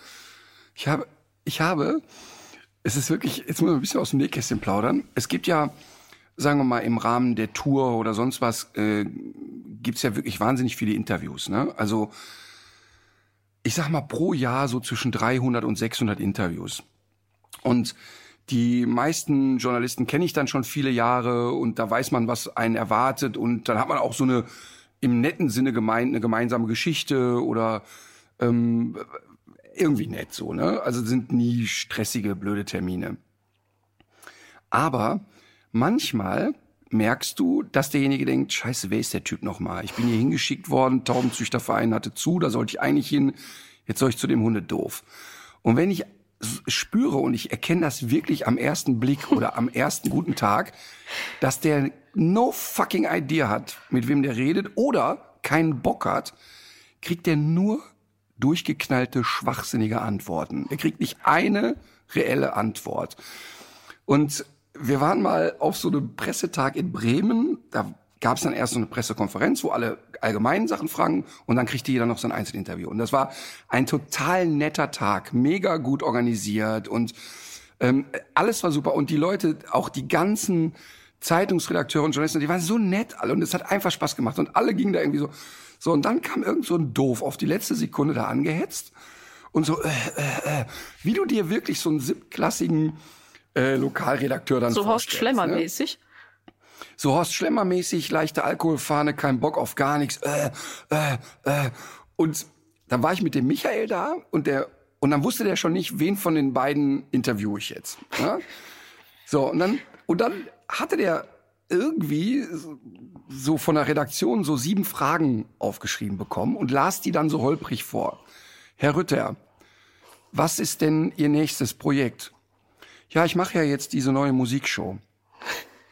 Ich habe, ich habe, es ist wirklich, jetzt muss man ein bisschen aus dem Nähkästchen plaudern. Es gibt ja, sagen wir mal, im Rahmen der Tour oder sonst was, äh, gibt es ja wirklich wahnsinnig viele Interviews. Ne? Also, ich sag mal, pro Jahr so zwischen 300 und 600 Interviews. Und die meisten Journalisten kenne ich dann schon viele Jahre und da weiß man, was einen erwartet und dann hat man auch so eine im netten Sinne gemeint eine gemeinsame Geschichte oder ähm, irgendwie nett so, ne? Also sind nie stressige, blöde Termine. Aber manchmal merkst du, dass derjenige denkt, scheiße, wer ist der Typ nochmal? Ich bin hier hingeschickt worden, Taubenzüchterverein hatte zu, da sollte ich eigentlich hin, jetzt soll ich zu dem Hunde doof. Und wenn ich spüre und ich erkenne das wirklich am ersten Blick oder am ersten guten Tag, dass der no fucking idea hat, mit wem der redet oder keinen Bock hat, kriegt der nur durchgeknallte, schwachsinnige Antworten. Er kriegt nicht eine reelle Antwort. Und wir waren mal auf so einem Pressetag in Bremen. Da gab es dann erst so eine Pressekonferenz, wo alle allgemeinen Sachen fragen und dann kriegte jeder noch so ein Einzelinterview. Und das war ein total netter Tag, mega gut organisiert und ähm, alles war super. Und die Leute, auch die ganzen Zeitungsredakteure und Journalisten, die waren so nett alle und es hat einfach Spaß gemacht und alle gingen da irgendwie so, so, und dann kam irgend so ein Doof auf die letzte Sekunde da angehetzt und so, äh, äh, äh, wie du dir wirklich so einen siebtklassigen äh, Lokalredakteur dann So Horst Schlemmer ne? mäßig? So Horst Schlemmer mäßig, leichte Alkoholfahne, kein Bock auf gar nichts. Äh, äh, äh. Und dann war ich mit dem Michael da und der und dann wusste der schon nicht, wen von den beiden interviewe ich jetzt. Ne? So und dann und dann hatte der irgendwie so von der Redaktion so sieben Fragen aufgeschrieben bekommen und las die dann so holprig vor. Herr Rütter, was ist denn Ihr nächstes Projekt? Ja, ich mache ja jetzt diese neue Musikshow.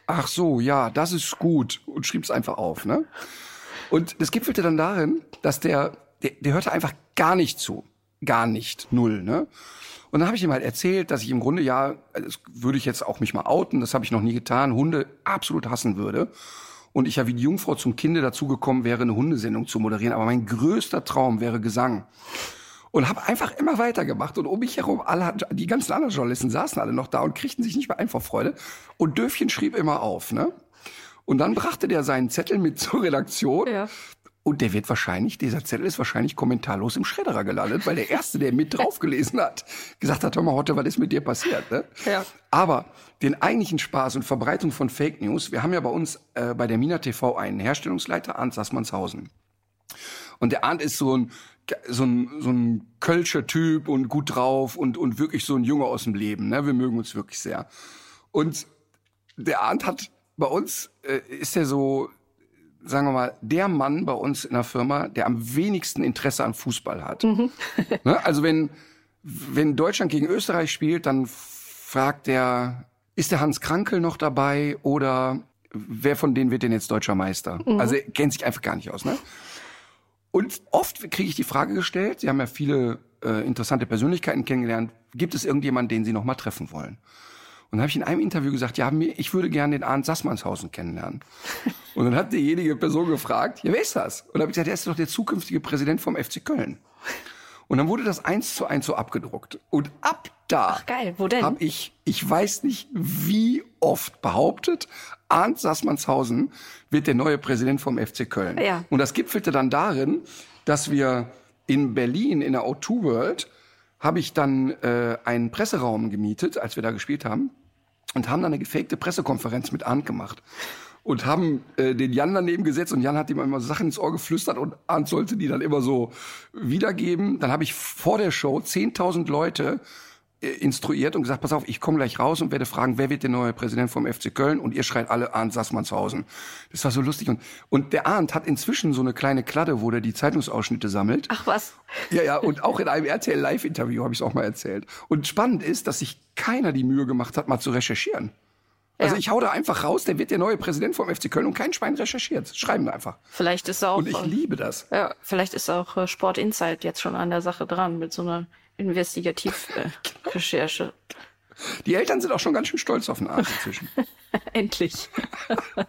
Ach so, ja, das ist gut. Und schrieb es einfach auf, ne? Und das gipfelte dann darin, dass der, der, der hörte einfach gar nicht zu. Gar nicht. Null, ne? Und dann habe ich ihm halt erzählt, dass ich im Grunde ja, das würde ich jetzt auch mich mal outen, das habe ich noch nie getan, Hunde absolut hassen würde. Und ich ja wie die Jungfrau zum Kinde dazugekommen wäre, eine Hundesendung zu moderieren. Aber mein größter Traum wäre Gesang. Und habe einfach immer weitergemacht. Und um mich herum, alle, die ganzen anderen Journalisten saßen alle noch da und kriegten sich nicht mehr einfach Freude. Und Döfchen schrieb immer auf, ne? Und dann brachte der seinen Zettel mit zur Redaktion. Ja. Und der wird wahrscheinlich, dieser Zettel ist wahrscheinlich kommentarlos im Schredderer gelandet, weil der Erste, der mit draufgelesen hat, gesagt hat, hör mal, Hotte, was ist mit dir passiert? Ne? Ja. Aber den eigentlichen Spaß und Verbreitung von Fake News, wir haben ja bei uns äh, bei der Mina TV einen Herstellungsleiter, Arndt Sassmannshausen. Und der Arndt ist so ein, so ein, so ein Kölscher Typ und gut drauf und, und wirklich so ein Junge aus dem Leben. Ne? Wir mögen uns wirklich sehr. Und der Arndt hat bei uns, äh, ist er so sagen wir mal, der Mann bei uns in der Firma, der am wenigsten Interesse an Fußball hat. Mhm. ne? Also wenn, wenn Deutschland gegen Österreich spielt, dann fragt er, ist der Hans Krankel noch dabei oder wer von denen wird denn jetzt deutscher Meister? Mhm. Also er kennt sich einfach gar nicht aus. Ne? Und oft kriege ich die Frage gestellt, Sie haben ja viele äh, interessante Persönlichkeiten kennengelernt, gibt es irgendjemanden, den Sie noch mal treffen wollen? Und habe ich in einem Interview gesagt, ja, ich würde gerne den Arndt Sassmannshausen kennenlernen. Und dann hat diejenige Person gefragt, ja, wer ist das? Und dann habe ich gesagt, der ist doch der zukünftige Präsident vom FC Köln. Und dann wurde das eins zu eins so abgedruckt. Und ab da habe ich, ich weiß nicht wie oft behauptet, Arndt Sassmannshausen wird der neue Präsident vom FC Köln. Ja. Und das gipfelte dann darin, dass wir in Berlin in der O2 World habe ich dann äh, einen Presseraum gemietet, als wir da gespielt haben, und haben dann eine gefakte Pressekonferenz mit Arndt gemacht und haben äh, den Jan daneben gesetzt und Jan hat ihm immer Sachen ins Ohr geflüstert und Arndt sollte die dann immer so wiedergeben. Dann habe ich vor der Show 10.000 Leute instruiert und gesagt, pass auf, ich komme gleich raus und werde fragen, wer wird der neue Präsident vom FC Köln? Und ihr schreit alle Arndt Sassmannshausen. Das war so lustig. Und, und der Arndt hat inzwischen so eine kleine Kladde, wo der die Zeitungsausschnitte sammelt. Ach was. Ja, ja, und auch in einem RTL Live-Interview habe ich es auch mal erzählt. Und spannend ist, dass sich keiner die Mühe gemacht hat, mal zu recherchieren. Also ja. ich hau da einfach raus, der wird der neue Präsident vom FC Köln und kein Schwein recherchiert. Schreiben wir einfach. Vielleicht ist auch. Und ich liebe das. Ja, vielleicht ist auch äh, Sport Insight jetzt schon an der Sache dran mit so einer Investigativrecherche. Äh, Die Eltern sind auch schon ganz schön stolz auf den Arsch inzwischen. Endlich.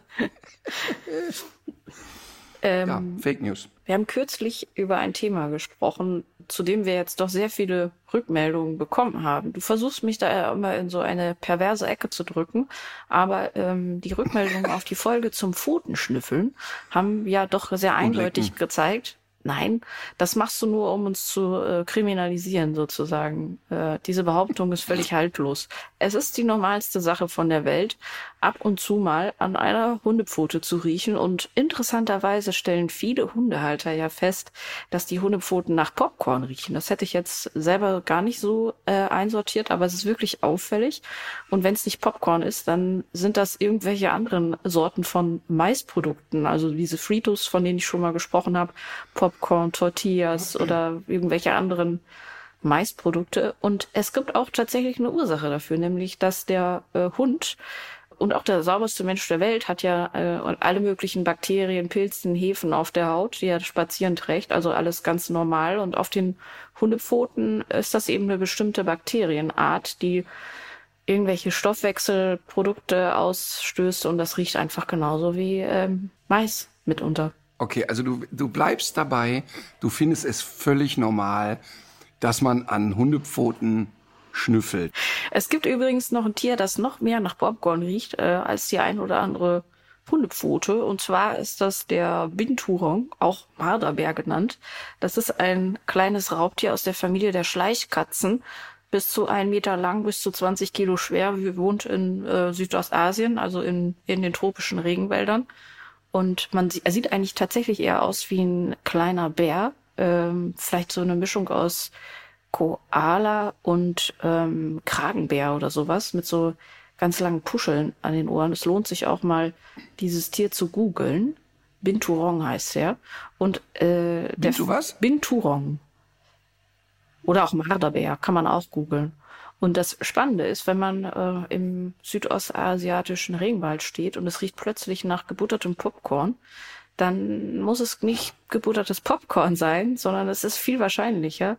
ähm, ja, Fake News. Wir haben kürzlich über ein Thema gesprochen, zu dem wir jetzt doch sehr viele Rückmeldungen bekommen haben. Du versuchst mich da immer in so eine perverse Ecke zu drücken, aber ähm, die Rückmeldungen auf die Folge zum Pfotenschnüffeln haben ja doch sehr eindeutig gezeigt, Nein, das machst du nur, um uns zu äh, kriminalisieren, sozusagen. Äh, diese Behauptung ist völlig haltlos. Es ist die normalste Sache von der Welt, ab und zu mal an einer Hundepfote zu riechen. Und interessanterweise stellen viele Hundehalter ja fest, dass die Hundepfoten nach Popcorn riechen. Das hätte ich jetzt selber gar nicht so äh, einsortiert, aber es ist wirklich auffällig. Und wenn es nicht Popcorn ist, dann sind das irgendwelche anderen Sorten von Maisprodukten, also diese Fritos, von denen ich schon mal gesprochen habe, Pop Popcorn, Tortillas oder irgendwelche anderen Maisprodukte. Und es gibt auch tatsächlich eine Ursache dafür, nämlich dass der äh, Hund und auch der sauberste Mensch der Welt hat ja äh, alle möglichen Bakterien, Pilzen, Hefen auf der Haut, die er spazieren trägt, also alles ganz normal. Und auf den Hundepfoten ist das eben eine bestimmte Bakterienart, die irgendwelche Stoffwechselprodukte ausstößt und das riecht einfach genauso wie ähm, Mais mitunter. Okay, also du, du bleibst dabei, du findest es völlig normal, dass man an Hundepfoten schnüffelt. Es gibt übrigens noch ein Tier, das noch mehr nach Popcorn riecht äh, als die ein oder andere Hundepfote. Und zwar ist das der Binturong, auch Marderbär genannt. Das ist ein kleines Raubtier aus der Familie der Schleichkatzen. Bis zu ein Meter lang, bis zu 20 Kilo schwer, wohnt in äh, Südostasien, also in, in den tropischen Regenwäldern. Und man sieht, er sieht eigentlich tatsächlich eher aus wie ein kleiner Bär. Ähm, vielleicht so eine Mischung aus Koala und ähm, Kragenbär oder sowas mit so ganz langen Puscheln an den Ohren. Es lohnt sich auch mal, dieses Tier zu googeln. Binturong heißt er. Und äh, Bintu was? Binturong. Oder auch Marderbär, kann man auch googeln. Und das Spannende ist, wenn man äh, im südostasiatischen Regenwald steht und es riecht plötzlich nach gebuttertem Popcorn, dann muss es nicht gebuttertes Popcorn sein, sondern es ist viel wahrscheinlicher,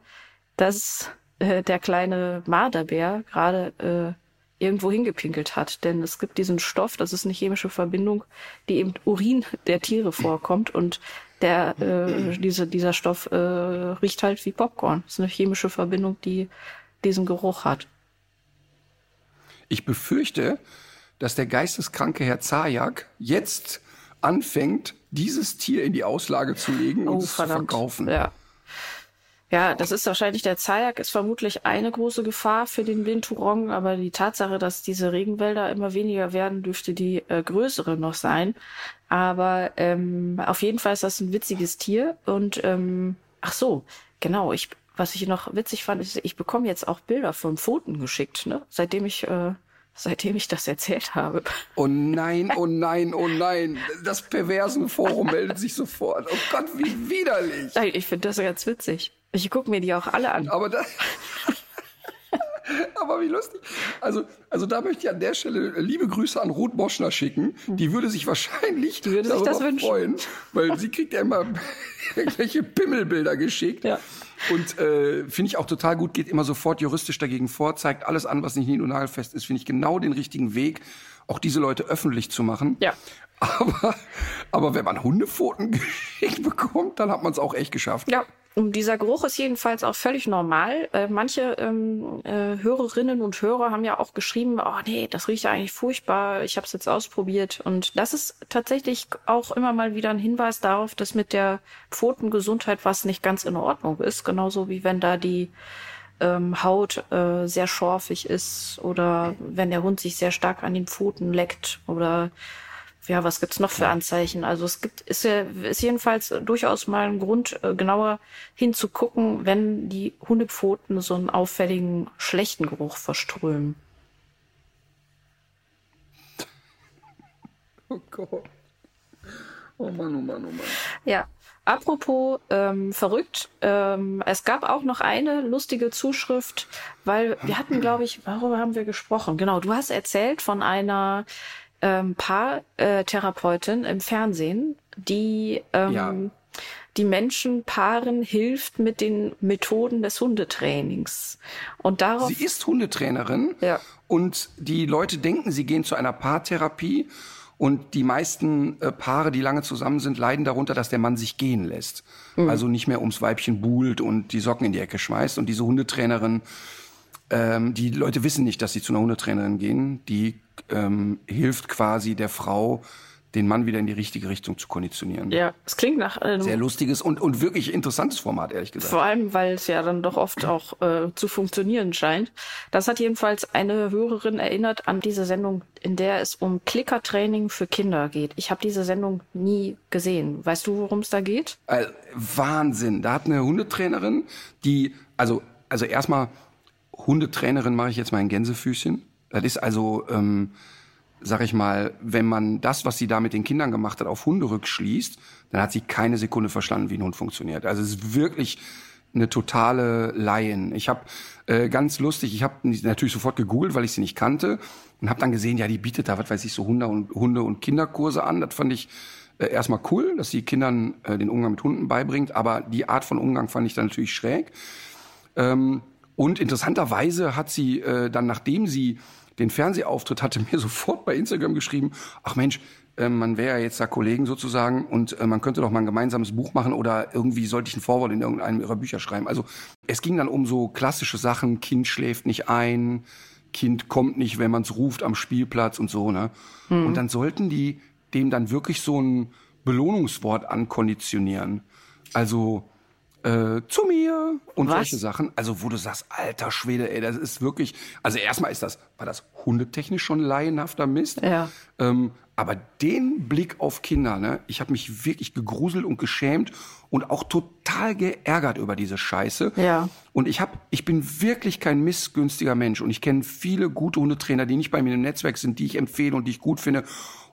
dass äh, der kleine Marderbär gerade äh, irgendwo hingepinkelt hat. Denn es gibt diesen Stoff, das ist eine chemische Verbindung, die eben Urin der Tiere vorkommt und der äh, diese, dieser Stoff äh, riecht halt wie Popcorn. Das ist eine chemische Verbindung, die diesen Geruch hat. Ich befürchte, dass der geisteskranke Herr Zajak jetzt anfängt, dieses Tier in die Auslage zu legen und oh, es verdammt. zu verkaufen. Ja. Ja, das ist wahrscheinlich, der Zajak ist vermutlich eine große Gefahr für den Binturong, aber die Tatsache, dass diese Regenwälder immer weniger werden, dürfte die äh, größere noch sein. Aber ähm, auf jeden Fall ist das ein witziges Tier und ähm, ach so, genau, ich was ich noch witzig fand, ist, ich bekomme jetzt auch Bilder von Pfoten geschickt, ne? Seitdem ich, äh, seitdem ich das erzählt habe. Oh nein, oh nein, oh nein. Das perversen Forum meldet sich sofort. Oh Gott, wie widerlich. Ich finde das ganz witzig. Ich gucke mir die auch alle an. Aber das, Aber wie lustig. Also, also da möchte ich an der Stelle liebe Grüße an Ruth Boschner schicken. Die würde sich wahrscheinlich die würde darüber sich freuen, weil sie kriegt ja immer irgendwelche Pimmelbilder geschickt. Ja. Und äh, finde ich auch total gut, geht immer sofort juristisch dagegen vor, zeigt alles an, was nicht nied- und nagelfest ist, finde ich genau den richtigen Weg, auch diese Leute öffentlich zu machen. Ja. Aber, aber wenn man Hundepfoten geschickt bekommt, dann hat man es auch echt geschafft. Ja. Und dieser Geruch ist jedenfalls auch völlig normal. Äh, manche ähm, äh, Hörerinnen und Hörer haben ja auch geschrieben, oh nee, das riecht ja eigentlich furchtbar, ich habe es jetzt ausprobiert. Und das ist tatsächlich auch immer mal wieder ein Hinweis darauf, dass mit der Pfotengesundheit was nicht ganz in Ordnung ist. Genauso wie wenn da die ähm, Haut äh, sehr schorfig ist oder wenn der Hund sich sehr stark an den Pfoten leckt oder ja, was gibt's noch für Anzeichen? Also es gibt, ist ja, ist jedenfalls durchaus mal ein Grund, äh, genauer hinzugucken, wenn die Hundepfoten so einen auffälligen, schlechten Geruch verströmen. Oh Gott. Oh Mann, oh Mann, oh Mann. Ja. Apropos ähm, verrückt, ähm, es gab auch noch eine lustige Zuschrift, weil wir hatten, glaube ich, worüber haben wir gesprochen? Genau, du hast erzählt von einer ähm, Paartherapeutin im Fernsehen, die ähm, ja. die Menschen Paaren hilft mit den Methoden des Hundetrainings. Und darauf sie ist Hundetrainerin ja. und die Leute denken, sie gehen zu einer Paartherapie und die meisten äh, Paare, die lange zusammen sind, leiden darunter, dass der Mann sich gehen lässt. Mhm. Also nicht mehr ums Weibchen buhlt und die Socken in die Ecke schmeißt. Und diese Hundetrainerin ähm, die Leute wissen nicht, dass sie zu einer Hundetrainerin gehen. Die ähm, hilft quasi der Frau, den Mann wieder in die richtige Richtung zu konditionieren. Ja, es klingt nach einem sehr lustiges und und wirklich interessantes Format, ehrlich gesagt. Vor allem, weil es ja dann doch oft auch äh, zu funktionieren scheint. Das hat jedenfalls eine Hörerin erinnert an diese Sendung, in der es um Klickertraining für Kinder geht. Ich habe diese Sendung nie gesehen. Weißt du, worum es da geht? Äh, Wahnsinn. Da hat eine Hundetrainerin, die also also erstmal Hundetrainerin mache ich jetzt mal ein Gänsefüßchen. Das ist also, ähm, sag ich mal, wenn man das, was sie da mit den Kindern gemacht hat, auf Hunde rückschließt, dann hat sie keine Sekunde verstanden, wie ein Hund funktioniert. Also es ist wirklich eine totale Laien. Ich habe äh, ganz lustig, ich habe natürlich sofort gegoogelt, weil ich sie nicht kannte und habe dann gesehen, ja, die bietet da, was weiß ich, so Hunde und Hunde und Kinderkurse an. Das fand ich äh, erstmal cool, dass sie Kindern äh, den Umgang mit Hunden beibringt, aber die Art von Umgang fand ich dann natürlich schräg. Ähm, und interessanterweise hat sie äh, dann, nachdem sie den Fernsehauftritt hatte, mir sofort bei Instagram geschrieben, ach Mensch, äh, man wäre ja jetzt da Kollegen sozusagen und äh, man könnte doch mal ein gemeinsames Buch machen oder irgendwie sollte ich ein Vorwort in irgendeinem ihrer Bücher schreiben. Also es ging dann um so klassische Sachen, Kind schläft nicht ein, Kind kommt nicht, wenn man es ruft am Spielplatz und so, ne? Mhm. Und dann sollten die dem dann wirklich so ein Belohnungswort ankonditionieren. Also äh, zu mir und Was? solche Sachen. Also wo du sagst, alter Schwede, ey, das ist wirklich. Also erstmal ist das, war das hundetechnisch schon laienhafter Mist. Ja. Ähm, aber den Blick auf Kinder, ne, ich habe mich wirklich gegruselt und geschämt und auch total geärgert über diese Scheiße. Ja. Und ich hab, ich bin wirklich kein missgünstiger Mensch und ich kenne viele gute Hundetrainer, die nicht bei mir im Netzwerk sind, die ich empfehle und die ich gut finde.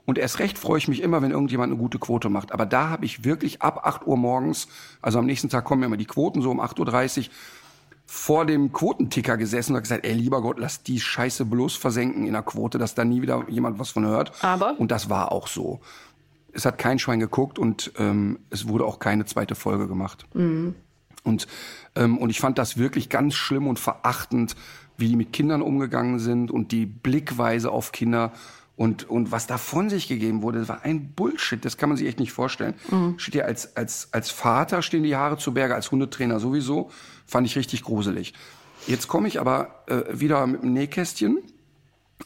Und erst recht freue ich mich immer, wenn irgendjemand eine gute Quote macht. Aber da habe ich wirklich ab 8 Uhr morgens, also am nächsten Tag kommen ja immer die Quoten so um 8.30 Uhr, vor dem Quotenticker gesessen und gesagt, ey, lieber Gott, lass die Scheiße bloß versenken in der Quote, dass da nie wieder jemand was von hört. Aber? Und das war auch so. Es hat kein Schwein geguckt und ähm, es wurde auch keine zweite Folge gemacht. Mhm. Und, ähm, und ich fand das wirklich ganz schlimm und verachtend, wie die mit Kindern umgegangen sind und die Blickweise auf Kinder und, und was da von sich gegeben wurde, war ein Bullshit. Das kann man sich echt nicht vorstellen. Mhm. Steht ja als, als, als Vater stehen die Haare zu Berge, als Hundetrainer sowieso. Fand ich richtig gruselig. Jetzt komme ich aber äh, wieder mit dem Nähkästchen.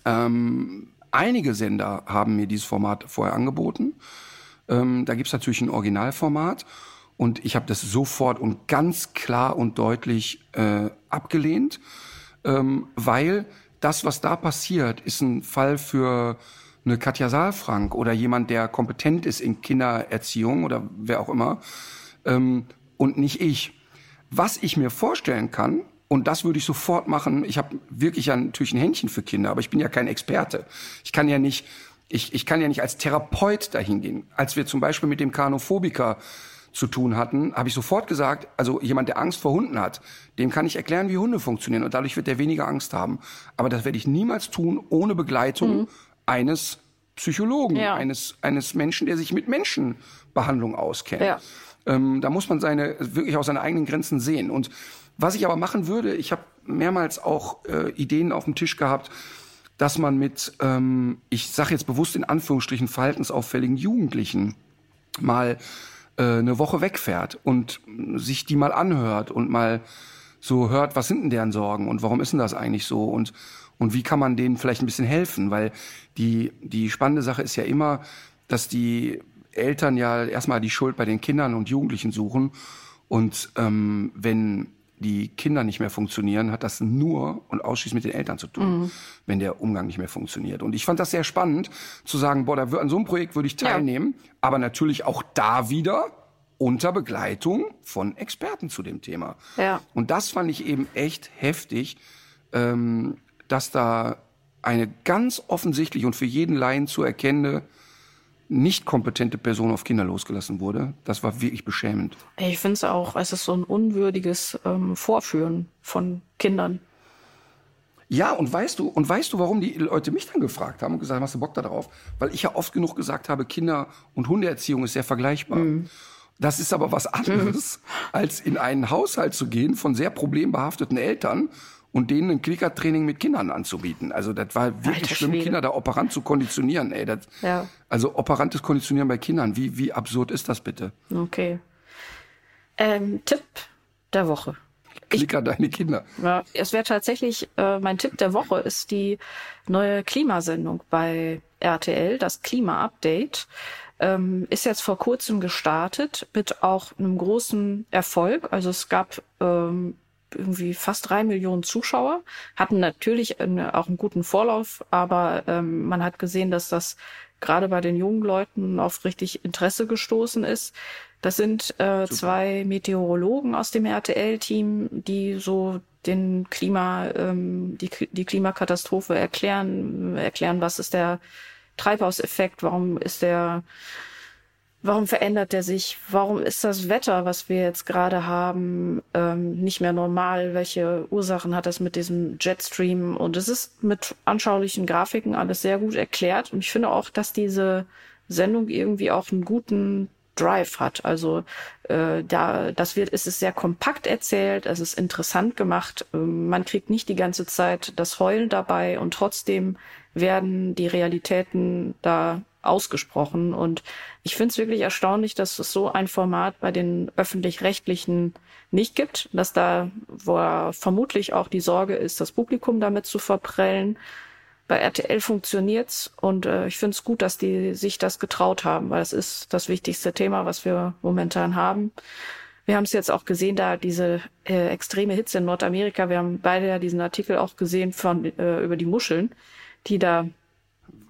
Ähm, einige Sender haben mir dieses Format vorher angeboten. Ähm, da gibt's natürlich ein Originalformat. Und ich habe das sofort und ganz klar und deutlich äh, abgelehnt, ähm, weil das, was da passiert, ist ein Fall für eine Katja Saalfrank oder jemand, der kompetent ist in Kindererziehung oder wer auch immer, ähm, und nicht ich. Was ich mir vorstellen kann, und das würde ich sofort machen, ich habe wirklich ja natürlich ein Händchen für Kinder, aber ich bin ja kein Experte. Ich kann ja nicht, ich, ich kann ja nicht als Therapeut dahin gehen. Als wir zum Beispiel mit dem Kanophobiker zu tun hatten, habe ich sofort gesagt, also jemand, der Angst vor Hunden hat, dem kann ich erklären, wie Hunde funktionieren und dadurch wird er weniger Angst haben. Aber das werde ich niemals tun ohne Begleitung mhm. eines Psychologen, ja. eines, eines Menschen, der sich mit Menschenbehandlung auskennt. Ja. Ähm, da muss man seine, wirklich auch seine eigenen Grenzen sehen. Und was ich aber machen würde, ich habe mehrmals auch äh, Ideen auf dem Tisch gehabt, dass man mit, ähm, ich sage jetzt bewusst in Anführungsstrichen, verhaltensauffälligen Jugendlichen mal äh, eine Woche wegfährt und sich die mal anhört und mal so hört, was sind denn deren Sorgen und warum ist denn das eigentlich so und und wie kann man denen vielleicht ein bisschen helfen, weil die die spannende Sache ist ja immer, dass die Eltern ja erstmal die Schuld bei den Kindern und Jugendlichen suchen und ähm, wenn die Kinder nicht mehr funktionieren, hat das nur und ausschließlich mit den Eltern zu tun, mhm. wenn der Umgang nicht mehr funktioniert. Und ich fand das sehr spannend zu sagen, boah, da, an so einem Projekt würde ich teilnehmen, ja. aber natürlich auch da wieder unter Begleitung von Experten zu dem Thema. Ja. Und das fand ich eben echt heftig, ähm, dass da eine ganz offensichtlich und für jeden Laien zu erkennende nicht kompetente Person auf Kinder losgelassen wurde. Das war wirklich beschämend. Ich finde es auch, es ist so ein unwürdiges ähm, Vorführen von Kindern. Ja, und weißt du, und weißt du, warum die Leute mich dann gefragt haben und gesagt haben, hast du Bock da drauf? Weil ich ja oft genug gesagt habe, Kinder- und Hundeerziehung ist sehr vergleichbar. Mhm. Das ist aber was anderes, mhm. als in einen Haushalt zu gehen von sehr problembehafteten Eltern und denen ein Klickertraining mit Kindern anzubieten. Also das war wirklich Alter schlimm, Schwede. Kinder da operant zu konditionieren. Ey, das, ja. Also operantes Konditionieren bei Kindern, wie, wie absurd ist das bitte? Okay. Ähm, Tipp der Woche. Klicker ich, deine Kinder. Ja, es wäre tatsächlich, äh, mein Tipp der Woche ist die neue Klimasendung bei RTL, das Klima-Update. Ähm, ist jetzt vor kurzem gestartet mit auch einem großen Erfolg. Also es gab ähm, irgendwie fast drei Millionen Zuschauer, hatten natürlich auch einen guten Vorlauf, aber ähm, man hat gesehen, dass das gerade bei den jungen Leuten auf richtig Interesse gestoßen ist. Das sind äh, zwei Meteorologen aus dem RTL-Team, die so den Klima, ähm, die, die Klimakatastrophe erklären, erklären, was ist der Treibhauseffekt, warum ist der Warum verändert er sich? Warum ist das Wetter, was wir jetzt gerade haben, ähm, nicht mehr normal? Welche Ursachen hat das mit diesem Jetstream? Und es ist mit anschaulichen Grafiken alles sehr gut erklärt. Und ich finde auch, dass diese Sendung irgendwie auch einen guten Drive hat. Also äh, da, das wird, es ist sehr kompakt erzählt, es ist interessant gemacht. Ähm, man kriegt nicht die ganze Zeit das Heulen dabei und trotzdem werden die Realitäten da ausgesprochen. Und ich finde es wirklich erstaunlich, dass es so ein Format bei den öffentlich-rechtlichen nicht gibt, dass da, wo vermutlich auch die Sorge ist, das Publikum damit zu verprellen. Bei RTL funktioniert's und äh, ich finde es gut, dass die sich das getraut haben, weil es ist das wichtigste Thema, was wir momentan haben. Wir haben es jetzt auch gesehen, da diese äh, extreme Hitze in Nordamerika. Wir haben beide ja diesen Artikel auch gesehen von äh, über die Muscheln, die da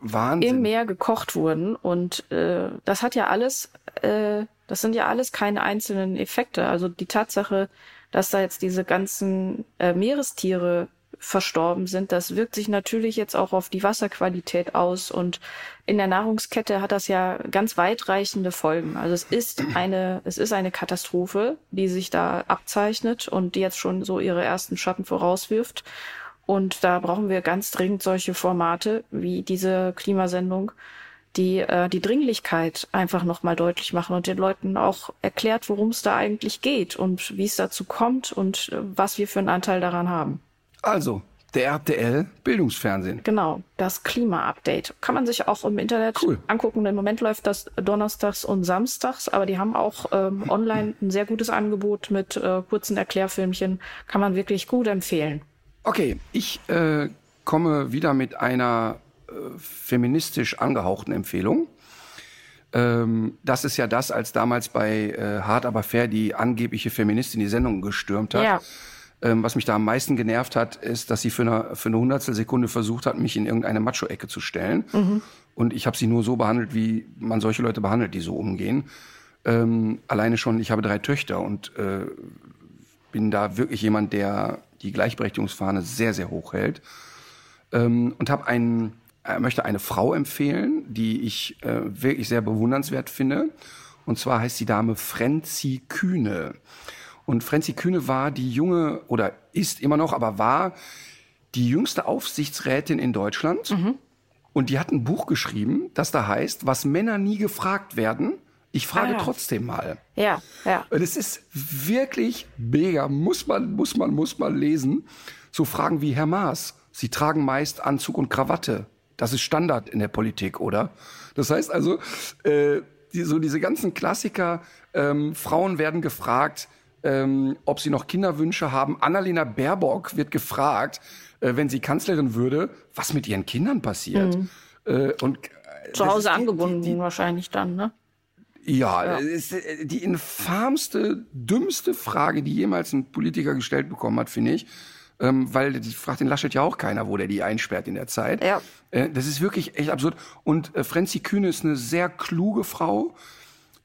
Wahnsinn. im Meer gekocht wurden. Und äh, das hat ja alles, äh, das sind ja alles keine einzelnen Effekte. Also die Tatsache, dass da jetzt diese ganzen äh, Meerestiere verstorben sind, das wirkt sich natürlich jetzt auch auf die Wasserqualität aus und in der Nahrungskette hat das ja ganz weitreichende Folgen. Also es ist eine, es ist eine Katastrophe, die sich da abzeichnet und die jetzt schon so ihre ersten Schatten vorauswirft. Und da brauchen wir ganz dringend solche Formate wie diese Klimasendung, die äh, die Dringlichkeit einfach nochmal deutlich machen und den Leuten auch erklärt, worum es da eigentlich geht und wie es dazu kommt und äh, was wir für einen Anteil daran haben. Also, der RTL Bildungsfernsehen. Genau, das Klima-Update. Kann man sich auch im Internet cool. angucken. Im Moment läuft das donnerstags und samstags, aber die haben auch ähm, online ein sehr gutes Angebot mit äh, kurzen Erklärfilmchen. Kann man wirklich gut empfehlen. Okay, ich äh, komme wieder mit einer äh, feministisch angehauchten Empfehlung. Ähm, das ist ja das, als damals bei äh, Hart aber fair die angebliche Feministin die Sendung gestürmt hat. Ja. Ähm, was mich da am meisten genervt hat, ist, dass sie für eine, für eine Hundertstelsekunde versucht hat, mich in irgendeine Macho-Ecke zu stellen. Mhm. Und ich habe sie nur so behandelt, wie man solche Leute behandelt, die so umgehen. Ähm, alleine schon, ich habe drei Töchter und äh, bin da wirklich jemand, der die Gleichberechtigungsfahne sehr, sehr hoch hält. Ähm, und habe einen, äh, möchte eine Frau empfehlen, die ich äh, wirklich sehr bewundernswert finde Und zwar heißt die Dame Frenzi Kühne. Und Frenzi Kühne war die junge, oder ist immer noch, aber war die jüngste Aufsichtsrätin in Deutschland. Mhm. Und die hat ein Buch geschrieben, das da heißt, was Männer nie gefragt werden. Ich frage ah, trotzdem mal. Ja, ja. Und es ist wirklich mega. Muss man, muss man, muss man lesen. So Fragen wie Herr Maas. Sie tragen meist Anzug und Krawatte. Das ist Standard in der Politik, oder? Das heißt also, äh, die, so diese ganzen Klassiker, ähm, Frauen werden gefragt, ähm, ob sie noch Kinderwünsche haben. Annalena Baerbock wird gefragt, äh, wenn sie Kanzlerin würde, was mit ihren Kindern passiert. Mhm. Äh, und äh, zu Hause angebunden die, die, wahrscheinlich dann, ne? Ja, ja. ist äh, die infamste, dümmste Frage, die jemals ein Politiker gestellt bekommen hat, finde ich. Ähm, weil die fragt den Laschet ja auch keiner, wo der die einsperrt in der Zeit. Ja. Äh, das ist wirklich echt absurd. Und äh, Frenzi Kühne ist eine sehr kluge Frau,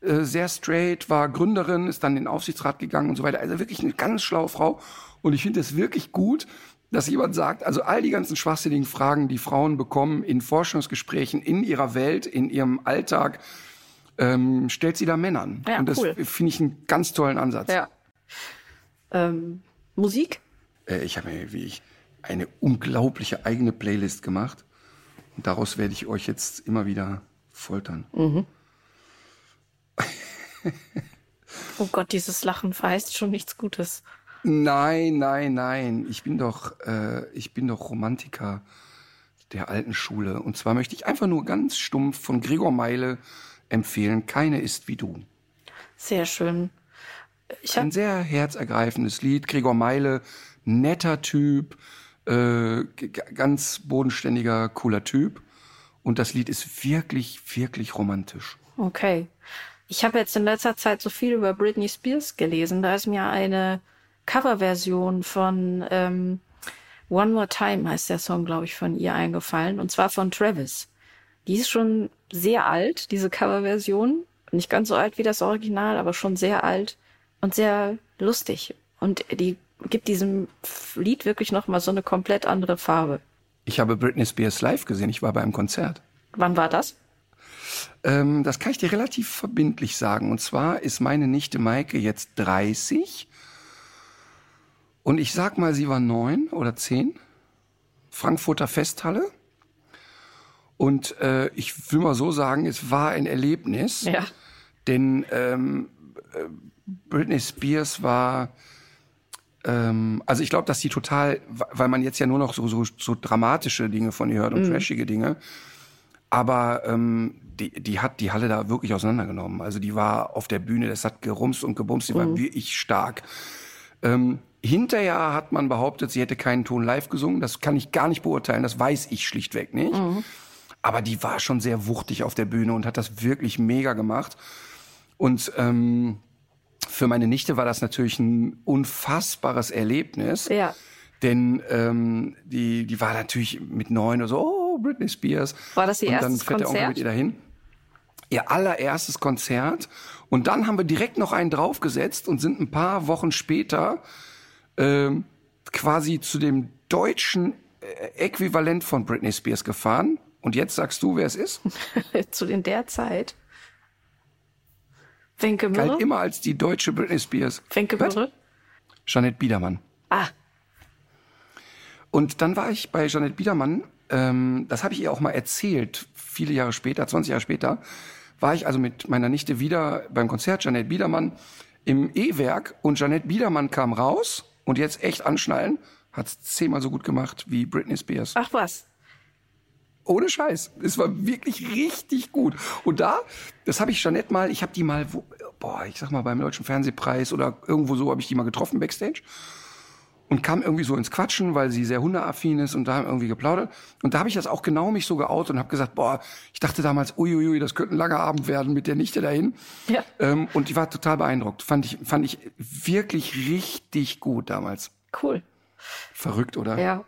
äh, sehr straight, war Gründerin, ist dann in den Aufsichtsrat gegangen und so weiter. Also wirklich eine ganz schlaue Frau. Und ich finde es wirklich gut, dass jemand sagt, also all die ganzen schwachsinnigen Fragen, die Frauen bekommen in Forschungsgesprächen, in ihrer Welt, in ihrem Alltag, ähm, stellt sie da Männern. Ja, und das cool. finde ich einen ganz tollen Ansatz. Ja. Ähm, Musik? Äh, ich habe mir wie ich eine unglaubliche eigene Playlist gemacht. Und daraus werde ich euch jetzt immer wieder foltern. Mhm. oh Gott, dieses Lachen verheißt schon nichts Gutes. Nein, nein, nein. Ich bin doch, äh, ich bin doch Romantiker der alten Schule. Und zwar möchte ich einfach nur ganz stumpf von Gregor Meile empfehlen. Keine ist wie du. Sehr schön. Ich Ein sehr herzergreifendes Lied. Gregor Meile, netter Typ, äh, ganz bodenständiger, cooler Typ. Und das Lied ist wirklich, wirklich romantisch. Okay. Ich habe jetzt in letzter Zeit so viel über Britney Spears gelesen. Da ist mir eine Coverversion von ähm, One More Time heißt der Song, glaube ich, von ihr eingefallen. Und zwar von Travis. Die ist schon sehr alt, diese Coverversion. Nicht ganz so alt wie das Original, aber schon sehr alt und sehr lustig. Und die gibt diesem Lied wirklich nochmal so eine komplett andere Farbe. Ich habe Britney Spears live gesehen. Ich war bei einem Konzert. Wann war das? Ähm, das kann ich dir relativ verbindlich sagen. Und zwar ist meine Nichte Maike jetzt 30 und ich sag mal, sie war neun oder zehn. Frankfurter Festhalle. Und äh, ich will mal so sagen, es war ein Erlebnis. Ja. Denn ähm, äh, Britney Spears war, ähm, also ich glaube, dass sie total, weil man jetzt ja nur noch so, so, so dramatische Dinge von ihr hört und mhm. trashige Dinge, aber ähm, die, die hat die Halle da wirklich auseinandergenommen. Also die war auf der Bühne, das hat gerumst und gebumst, die mhm. war wirklich stark. Ähm, Hinterher hat man behauptet, sie hätte keinen Ton live gesungen. Das kann ich gar nicht beurteilen. Das weiß ich schlichtweg nicht. Mhm. Aber die war schon sehr wuchtig auf der Bühne und hat das wirklich mega gemacht. Und ähm, für meine Nichte war das natürlich ein unfassbares Erlebnis. Ja. Denn ähm, die, die war natürlich mit neun oder so, oh, Britney Spears. War das ihr und erstes dann fährt Konzert? der Onkel mit ihr dahin. Ihr allererstes Konzert. Und dann haben wir direkt noch einen draufgesetzt und sind ein paar Wochen später ähm, quasi zu dem deutschen äh, Äquivalent von Britney Spears gefahren. Und jetzt sagst du, wer es ist? zu in der Zeit. Wenke Mürre? Galt immer als die deutsche Britney Spears. Wenke Mürre? Jeanette Biedermann. Ah. Und dann war ich bei Jeanette Biedermann, ähm, das habe ich ihr auch mal erzählt, viele Jahre später, 20 Jahre später, war ich also mit meiner Nichte wieder beim Konzert Jeanette Biedermann im E-Werk und Jeanette Biedermann kam raus und jetzt echt anschnallen, hat's zehnmal so gut gemacht wie Britney Spears. Ach was. Ohne Scheiß. Es war wirklich richtig gut. Und da, das habe ich Jeanette mal, ich habe die mal, wo, boah, ich sag mal beim Deutschen Fernsehpreis oder irgendwo so habe ich die mal getroffen backstage und kam irgendwie so ins Quatschen, weil sie sehr hundeaffin ist und da haben irgendwie geplaudert. Und da habe ich das auch genau mich so geoutet und habe gesagt, boah, ich dachte damals, uiuiui, das könnte ein langer Abend werden mit der Nichte dahin. Ja. Ähm, und die war total beeindruckt. Fand ich, fand ich wirklich richtig gut damals. Cool. Verrückt, oder? Ja.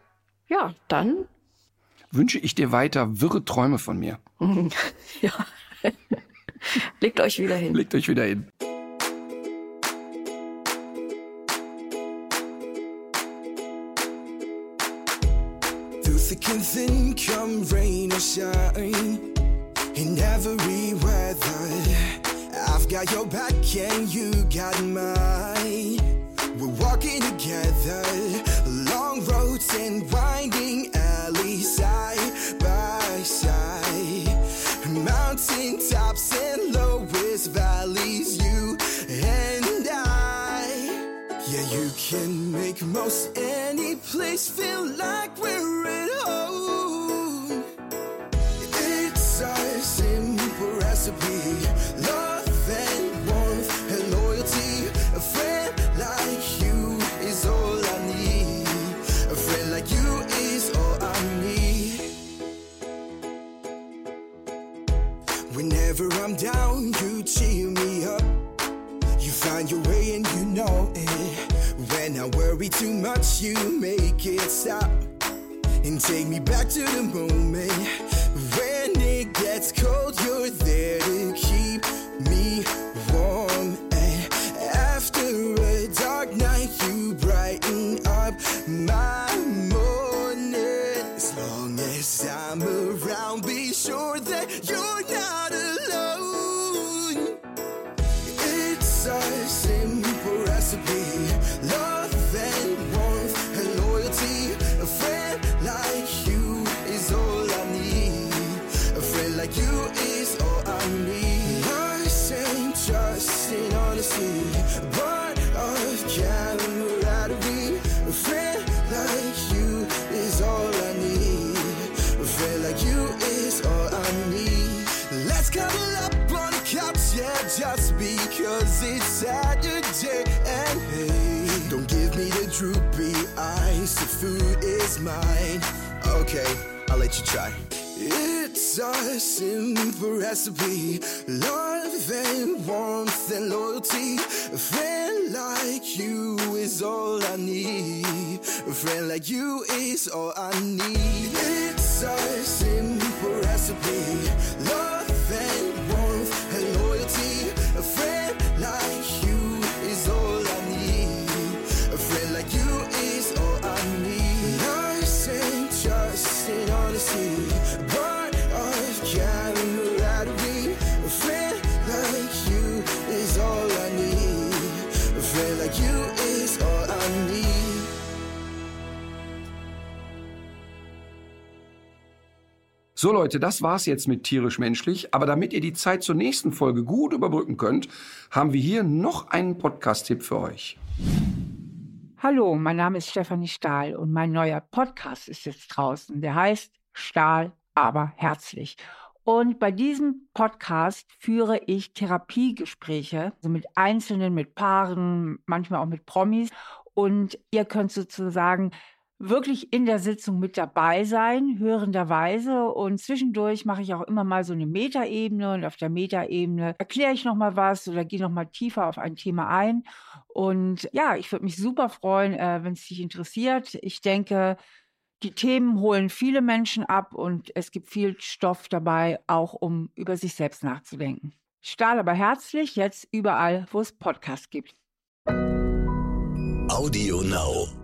Ja, dann wünsche ich dir weiter wirre Träume von mir. ja. Legt euch wieder hin. Legt euch wieder hin. thick and thin, come rain or shine. In every weather, I've got your back and you got mine. We're walking together, long roads and winding alleys, side by side. Mountain tops and lowest valleys, you and I. Yeah, you can make most any place feel like we're at home. It's a simple recipe. I'm down, you cheer me up. You find your way and you know it. When I worry too much, you make it stop. And take me back to the moment when it gets cold. You're there to keep me warm. And after a dark night, you brighten up my morning. As long as I'm around, be sure that you're not mine. Okay, I'll let you try. It's a simple recipe, love and warmth and loyalty. A friend like you is all I need. A friend like you is all I need. It's a simple recipe, love So Leute, das war's jetzt mit tierisch menschlich. Aber damit ihr die Zeit zur nächsten Folge gut überbrücken könnt, haben wir hier noch einen Podcast-Tipp für euch. Hallo, mein Name ist Stefanie Stahl und mein neuer Podcast ist jetzt draußen. Der heißt Stahl, aber herzlich. Und bei diesem Podcast führe ich Therapiegespräche, also mit Einzelnen, mit Paaren, manchmal auch mit Promis. Und ihr könnt sozusagen wirklich in der Sitzung mit dabei sein, hörenderweise. Und zwischendurch mache ich auch immer mal so eine Metaebene und auf der Metaebene erkläre ich nochmal was oder gehe nochmal tiefer auf ein Thema ein. Und ja, ich würde mich super freuen, äh, wenn es dich interessiert. Ich denke, die Themen holen viele Menschen ab und es gibt viel Stoff dabei, auch um über sich selbst nachzudenken. Stahl aber herzlich, jetzt überall, wo es Podcasts gibt. Audio Now.